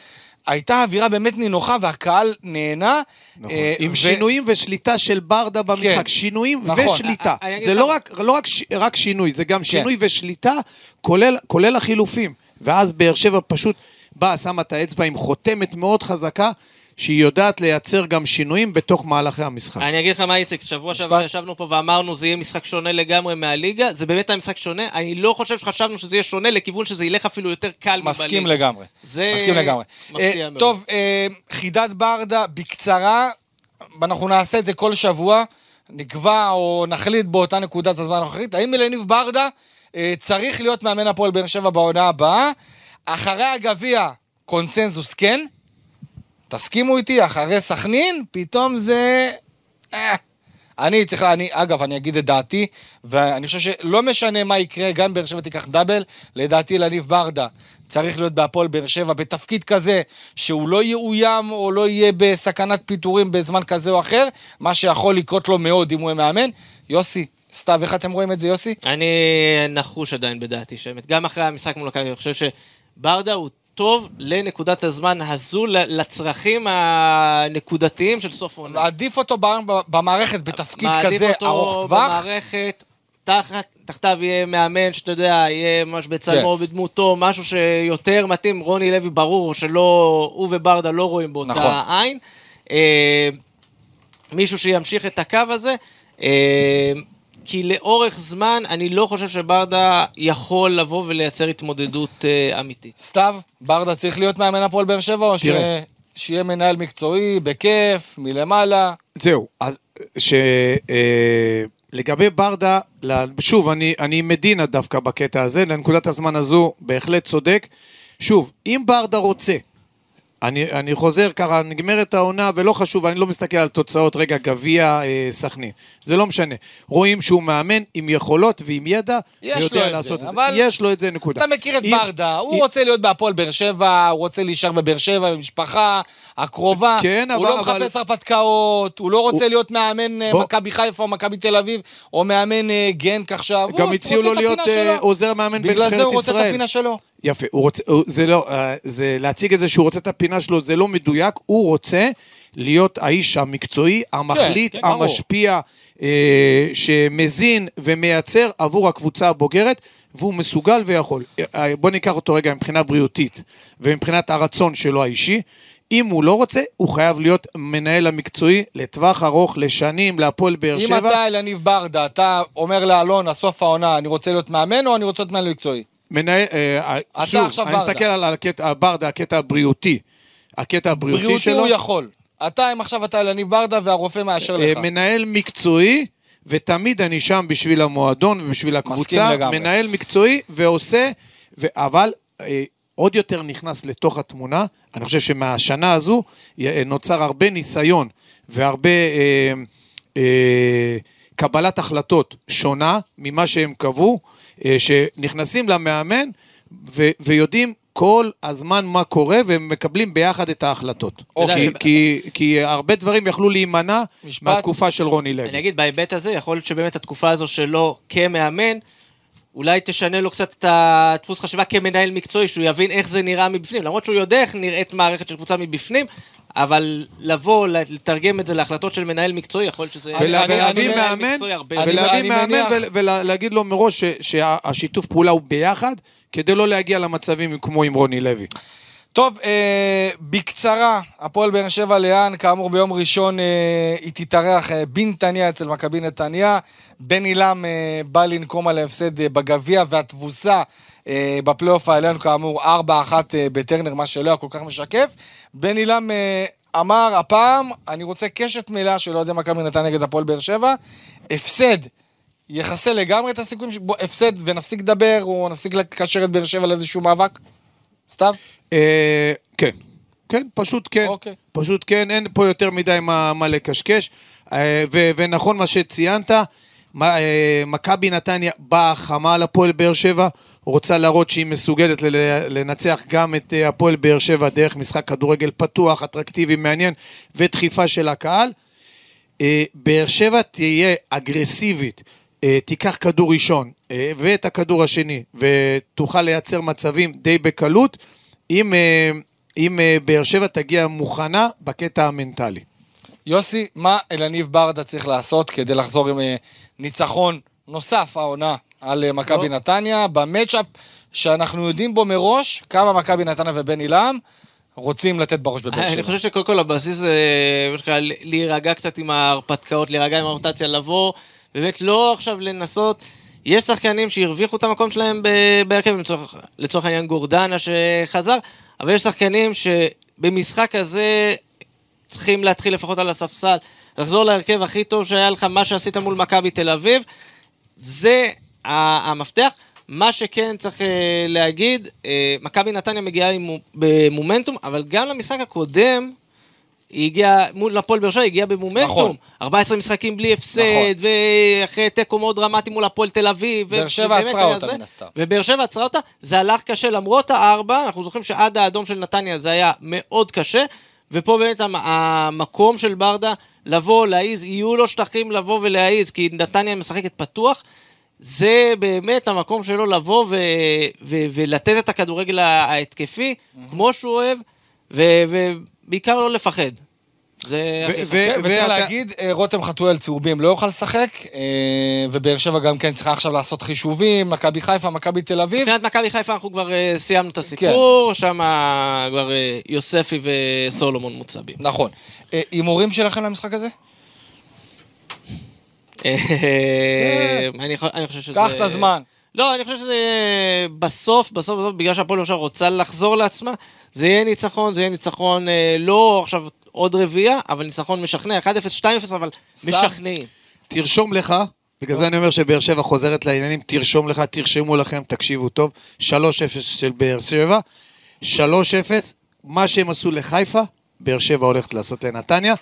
Speaker 1: הייתה אווירה באמת נינוחה, והקהל נהנה.
Speaker 3: נכון.
Speaker 1: אה,
Speaker 3: עם
Speaker 1: ו-
Speaker 3: שינויים ושליטה של ברדה במשחק,
Speaker 1: כן.
Speaker 3: שינויים
Speaker 1: נכון.
Speaker 3: ושליטה. זה לא רק, לא רק, ש- רק שינוי, זה
Speaker 1: כן.
Speaker 3: גם שינוי ושליטה, כולל, כולל החילופים. ואז באר שבע פשוט באה, שמה את האצבע עם חותמת מאוד חזקה, שהיא יודעת לייצר גם שינויים בתוך מהלכי המשחק.
Speaker 4: אני אגיד לך מה, איציק, שבוע שעבר ישבנו פה ואמרנו זה יהיה משחק שונה לגמרי מהליגה, זה באמת היה משחק שונה, אני לא חושב שחשבנו שזה יהיה שונה לכיוון שזה ילך אפילו יותר קל מבליגה.
Speaker 1: מסכים לגמרי.
Speaker 4: זה
Speaker 1: מסכים לגמרי.
Speaker 4: מפתיע
Speaker 1: אה,
Speaker 4: מאוד.
Speaker 1: טוב, אה, חידת ברדה, בקצרה, ואנחנו נעשה את זה כל שבוע, נקבע או נחליט באותה נקודת הזמן הנוכחית, האם אלניב ברדה צריך להיות מאמן הפועל באר שבע בעונה הבאה? אחרי הגביע, קונצנזוס כן. תסכימו איתי, אחרי סכנין, פתאום זה... אה. אני צריך, אני, אגב, אני אגיד את דעתי, ואני חושב שלא משנה מה יקרה, גם באר שבע תיקח דאבל, לדעתי לניב ברדה צריך להיות בהפועל באר שבע בתפקיד כזה, שהוא לא יאוים או לא יהיה בסכנת פיטורים בזמן כזה או אחר, מה שיכול לקרות לו מאוד אם הוא יהיה מאמן. יוסי, סתיו, איך אתם רואים את זה, יוסי?
Speaker 4: אני נחוש עדיין בדעתי, שבאמת, גם אחרי המשחק מול מכבי, אני חושב שברדה הוא טוב לנקודת הזמן הזו, לצרכים הנקודתיים של סוף עונה.
Speaker 1: מעדיף אותו במערכת בתפקיד כזה
Speaker 4: מעדיף
Speaker 1: ארוך
Speaker 4: אותו
Speaker 1: טווח.
Speaker 4: במערכת, תחת, תחתיו יהיה מאמן שאתה יודע, יהיה ממש בצלמו,
Speaker 1: כן.
Speaker 4: בדמותו, משהו שיותר מתאים. רוני לוי ברור שלא, הוא וברדה לא רואים באותה
Speaker 1: נכון.
Speaker 4: עין. אה, מישהו שימשיך את הקו הזה. אה, כי לאורך זמן אני לא חושב שברדה יכול לבוא ולייצר התמודדות אה, אמיתית.
Speaker 1: סתיו, ברדה צריך להיות מאמן הפועל באר שבע, או ש... שיהיה מנהל מקצועי, בכיף, מלמעלה?
Speaker 3: זהו, אז ש... אה, לגבי ברדה, ל- שוב, אני, אני מדינה דווקא בקטע הזה, לנקודת הזמן הזו בהחלט צודק. שוב, אם ברדה רוצה, אני, אני חוזר ככה, נגמרת העונה, ולא חשוב, אני לא מסתכל על תוצאות, רגע, גביע, אה, סכנין. זה לא משנה. רואים שהוא מאמן עם יכולות ועם ידע,
Speaker 1: יש
Speaker 3: ויודע
Speaker 1: לו את זה,
Speaker 3: את
Speaker 1: אבל-
Speaker 3: יש לו את זה, נקודה.
Speaker 1: אתה מכיר את
Speaker 3: אם-
Speaker 1: ברדה, הוא
Speaker 3: אם-
Speaker 1: רוצה להיות בהפועל באר שבע, הוא רוצה להישאר בבאר שבע, במשפחה הקרובה.
Speaker 3: כן,
Speaker 1: הוא
Speaker 3: אבל-
Speaker 1: לא
Speaker 3: אבל-
Speaker 1: מחפש הרפתקאות, הוא לא רוצה
Speaker 3: הוא-
Speaker 1: להיות מאמן אה,
Speaker 3: בוא.
Speaker 1: מכבי חיפה או מכבי תל אביב, או מאמן אה, גנק עכשיו. הוא
Speaker 3: גם הציעו לו להיות אה. עוזר מאמן
Speaker 1: בגלל
Speaker 3: בנבחרת
Speaker 1: זה הוא רוצה את
Speaker 3: ישראל.
Speaker 1: הפינה שלו.
Speaker 3: יפה, הוא רוצה, הוא, זה לא, אה, זה להציג את זה שהוא רוצה את הפינה שלו, זה לא מדויק, הוא רוצה להיות האיש המקצועי, המחליט,
Speaker 1: כן, ברור.
Speaker 3: המשפיע, אה, שמזין ומייצר עבור הקבוצה הבוגרת, והוא מסוגל ויכול. אה, בוא ניקח אותו רגע מבחינה בריאותית ומבחינת הרצון שלו האישי. אם הוא לא רוצה, הוא חייב להיות מנהל המקצועי לטווח ארוך, לשנים, להפועל באר
Speaker 1: אם
Speaker 3: שבע.
Speaker 1: אתה אלניב ברדה, אתה אומר לאלונה, סוף העונה, אני רוצה להיות מאמן או אני רוצה להיות מנהל מקצועי?
Speaker 3: מנהל, אה,
Speaker 1: אתה
Speaker 3: שוב,
Speaker 1: עכשיו
Speaker 3: אני
Speaker 1: ברדה.
Speaker 3: מסתכל על הקטע, ברדה, הקטע הבריאותי. הקטע הבריאותי
Speaker 1: בריאותי
Speaker 3: שלו.
Speaker 1: הוא יכול. אתה, אם עכשיו אתה אלניב ברדה והרופא מאשר
Speaker 3: אה,
Speaker 1: לך.
Speaker 3: מנהל מקצועי, ותמיד אני שם בשביל המועדון ובשביל הקבוצה.
Speaker 1: לגמרי.
Speaker 3: מנהל מקצועי ועושה, ו... אבל אה, עוד יותר נכנס לתוך התמונה. אני חושב שמהשנה הזו אה, נוצר הרבה ניסיון והרבה אה, אה, קבלת החלטות שונה ממה שהם קבעו, אה, שנכנסים למאמן ו... ויודעים כל הזמן מה קורה, והם מקבלים ביחד את ההחלטות.
Speaker 1: אוקיי.
Speaker 3: כי, כי, כי הרבה דברים יכלו להימנע
Speaker 1: משפט.
Speaker 3: מהתקופה של רוני לוי.
Speaker 4: אני אגיד, בהיבט הזה, יכול להיות שבאמת התקופה הזו שלו כמאמן, אולי תשנה לו קצת את הדפוס חשיבה כמנהל מקצועי, שהוא יבין איך זה נראה מבפנים. למרות שהוא יודע איך נראית מערכת של קבוצה מבפנים, אבל לבוא, לתרגם את זה להחלטות של מנהל מקצועי, יכול להיות שזה...
Speaker 1: אני-
Speaker 3: ולה-
Speaker 1: אני-
Speaker 3: ולהביא
Speaker 1: אני-
Speaker 3: מאמן. ולהביא מאמן ולהגיד לו מראש שהשיתוף פעולה הוא ביחד, כדי לא להגיע למצבים כמו עם רוני לוי.
Speaker 1: טוב, אה, בקצרה, הפועל באר שבע לאן, כאמור ביום ראשון אה, היא תתארח אה, בנתניה אצל מכבי נתניה. בן עילם אה, בא לנקום על ההפסד אה, בגביע והתבוסה בפלייאוף העליון כאמור 4-1 אה, בטרנר, מה שלא היה כל כך משקף. בן עילם אה, אמר הפעם, אני רוצה קשת מלאה של אוהדי מכבי נתניה נגד הפועל באר שבע. הפסד יחסל לגמרי את הסיכויים, שבו הפסד ונפסיק לדבר או נפסיק לקשר את באר שבע לאיזשהו מאבק? סתיו?
Speaker 3: אה, כן, כן, פשוט כן.
Speaker 1: אוקיי.
Speaker 3: פשוט כן, אין פה יותר מדי מה, מה לקשקש. אה, ו- ונכון מה שציינת, אה, מכבי נתניה באה חמה על הפועל באר שבע, רוצה להראות שהיא מסוגלת לנצח גם את אה, הפועל באר שבע דרך משחק כדורגל פתוח, אטרקטיבי, מעניין, ודחיפה של הקהל. אה, באר שבע תהיה אגרסיבית, אה, תיקח כדור ראשון אה, ואת הכדור השני, ותוכל לייצר מצבים די בקלות, אם, אה, אם אה, באר שבע תגיע מוכנה בקטע המנטלי.
Speaker 1: יוסי, מה אלניב ברדה צריך לעשות כדי לחזור עם אה, ניצחון נוסף העונה על אה, מכבי
Speaker 4: לא.
Speaker 1: נתניה, במצ'אפ שאנחנו יודעים בו מראש כמה מכבי נתניה ובן עילם רוצים לתת בראש בבאר שבע.
Speaker 4: אני חושב שקודם כל הבסיס זה מה שנקרא, להירגע קצת עם ההרפתקאות, להירגע עם הרוטציה, לבוא, באמת לא עכשיו לנסות. יש שחקנים שהרוויחו את המקום שלהם בהרכב, לצורך, לצורך העניין גורדנה שחזר, אבל יש שחקנים שבמשחק הזה צריכים להתחיל לפחות על הספסל, לחזור להרכב הכי טוב שהיה לך, מה שעשית מול מכבי תל אביב, זה המפתח. מה שכן צריך אה, להגיד, אה, מכבי נתניה מגיעה במומנטום, אבל גם למשחק הקודם, היא הגיעה, מול הפועל באר שבע, היא הגיעה במומנטום.
Speaker 1: נכון.
Speaker 4: 14 משחקים בלי הפסד,
Speaker 1: נכון.
Speaker 4: ואחרי תיקו מאוד דרמטי מול הפועל תל אביב.
Speaker 1: באר שבע עצרה אותה. מן הסתם.
Speaker 4: ובאר שבע עצרה אותה, זה הלך קשה למרות הארבע, אנחנו זוכרים שעד האדום של נתניה זה היה מאוד קשה, ופה באמת המ- המקום של ברדה לבוא, להעיז, יהיו לו שטחים לבוא ולהעיז, כי נתניה משחקת פתוח. זה באמת המקום שלו לבוא ו- ו- ולתת את הכדורגל ההתקפי, כמו שהוא אוהב, ובעיקר לא לפחד. זה.
Speaker 1: כן, וצריך להגיד, אה, רותם חתואל צהובים לא יוכל לשחק, אה, ובאר שבע גם כן צריכה עכשיו לעשות חישובים, מכבי חיפה, מכבי תל אביב.
Speaker 4: מבחינת מכבי חיפה אנחנו כבר אה, סיימנו את הסיפור, שם כבר יוספי וסולומון מוצבים.
Speaker 1: נכון. הימורים שלכם למשחק הזה?
Speaker 4: אני חו- אני חושב שזה...
Speaker 1: קח את הזמן.
Speaker 4: לא, אני חושב שזה בסוף, בסוף, בסוף, בגלל שהפועל ירושלים רוצה לחזור לעצמה, זה יהיה ניצחון, זה יהיה ניצחון לא עכשיו עוד רביעייה, אבל ניצחון משכנע, 1-0, 2-0, אבל? משכנעים.
Speaker 3: תרשום לך, בגלל זה אני אומר שבאר שבע חוזרת לעניינים, תרשום לך, תרשמו לכם, תקשיבו טוב, 3-0 של באר שבע, 3-0, מה שהם עשו לחיפה, באר שבע הולכת לעשות לנתניה.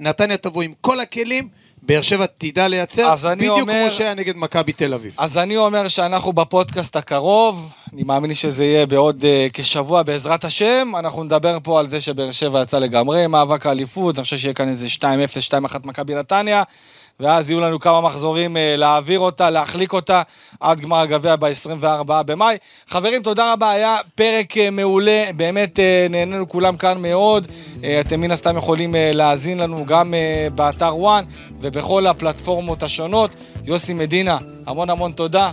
Speaker 3: נתניה תבוא עם כל הכלים, באר שבע תדע לייצר, בדיוק
Speaker 1: אומר-
Speaker 3: כמו שהיה נגד מכבי תל אביב.
Speaker 1: אז אני אומר שאנחנו בפודקאסט הקרוב, אני מאמין שזה יהיה בעוד uh, כשבוע בעזרת השם, אנחנו נדבר פה על זה שבאר שבע יצא לגמרי מאבק האליפות, אני חושב שיהיה כאן איזה 2-0, 2-1 מכבי נתניה, ואז יהיו לנו כמה מחזורים uh, להעביר אותה, להחליק אותה, עד גמר הגביע ב-24 במאי. חברים, תודה רבה, היה פרק uh, מעולה, באמת uh, נהנינו כולם כאן מאוד, אתם מן הסתם יכולים להאזין לנו גם באתר וואן ובכל הפלטפורמות השונות. יוסי מדינה, המון המון תודה.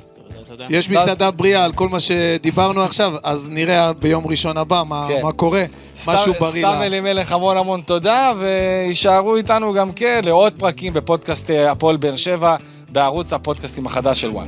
Speaker 4: תודה.
Speaker 3: יש מסעדה בריאה על כל מה שדיברנו עכשיו, אז נראה ביום ראשון הבא מה,
Speaker 1: כן.
Speaker 3: מה קורה,
Speaker 1: סתם-
Speaker 3: משהו בריא.
Speaker 1: סתם
Speaker 3: ל-
Speaker 1: אלימלך, המון המון תודה, ויישארו איתנו גם כן לעוד פרקים בפודקאסט אה, הפועל באר שבע, בערוץ הפודקאסטים החדש של וואן.